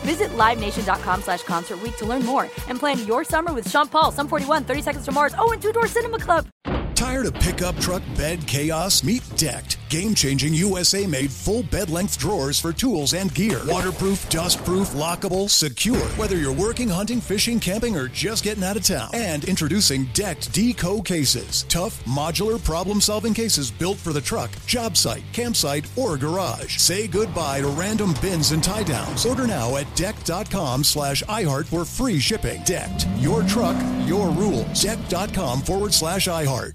S10: Visit LiveNation.com slash Concert to learn more and plan your summer with Sean Paul, Sum 41, 30 Seconds to Mars, oh, and Two Door Cinema Club.
S11: Tired of pickup truck bed chaos? Meet Decked. Game changing USA made full bed length drawers for tools and gear. Waterproof, dustproof, lockable, secure. Whether you're working, hunting, fishing, camping, or just getting out of town. And introducing Decked D-Co cases. Tough, modular, problem solving cases built for the truck, job site, campsite, or garage. Say goodbye to random bins and tie downs. Order now at decked.com slash iHeart for free shipping. Decked. Your truck, your rules. Decked.com forward slash iHeart.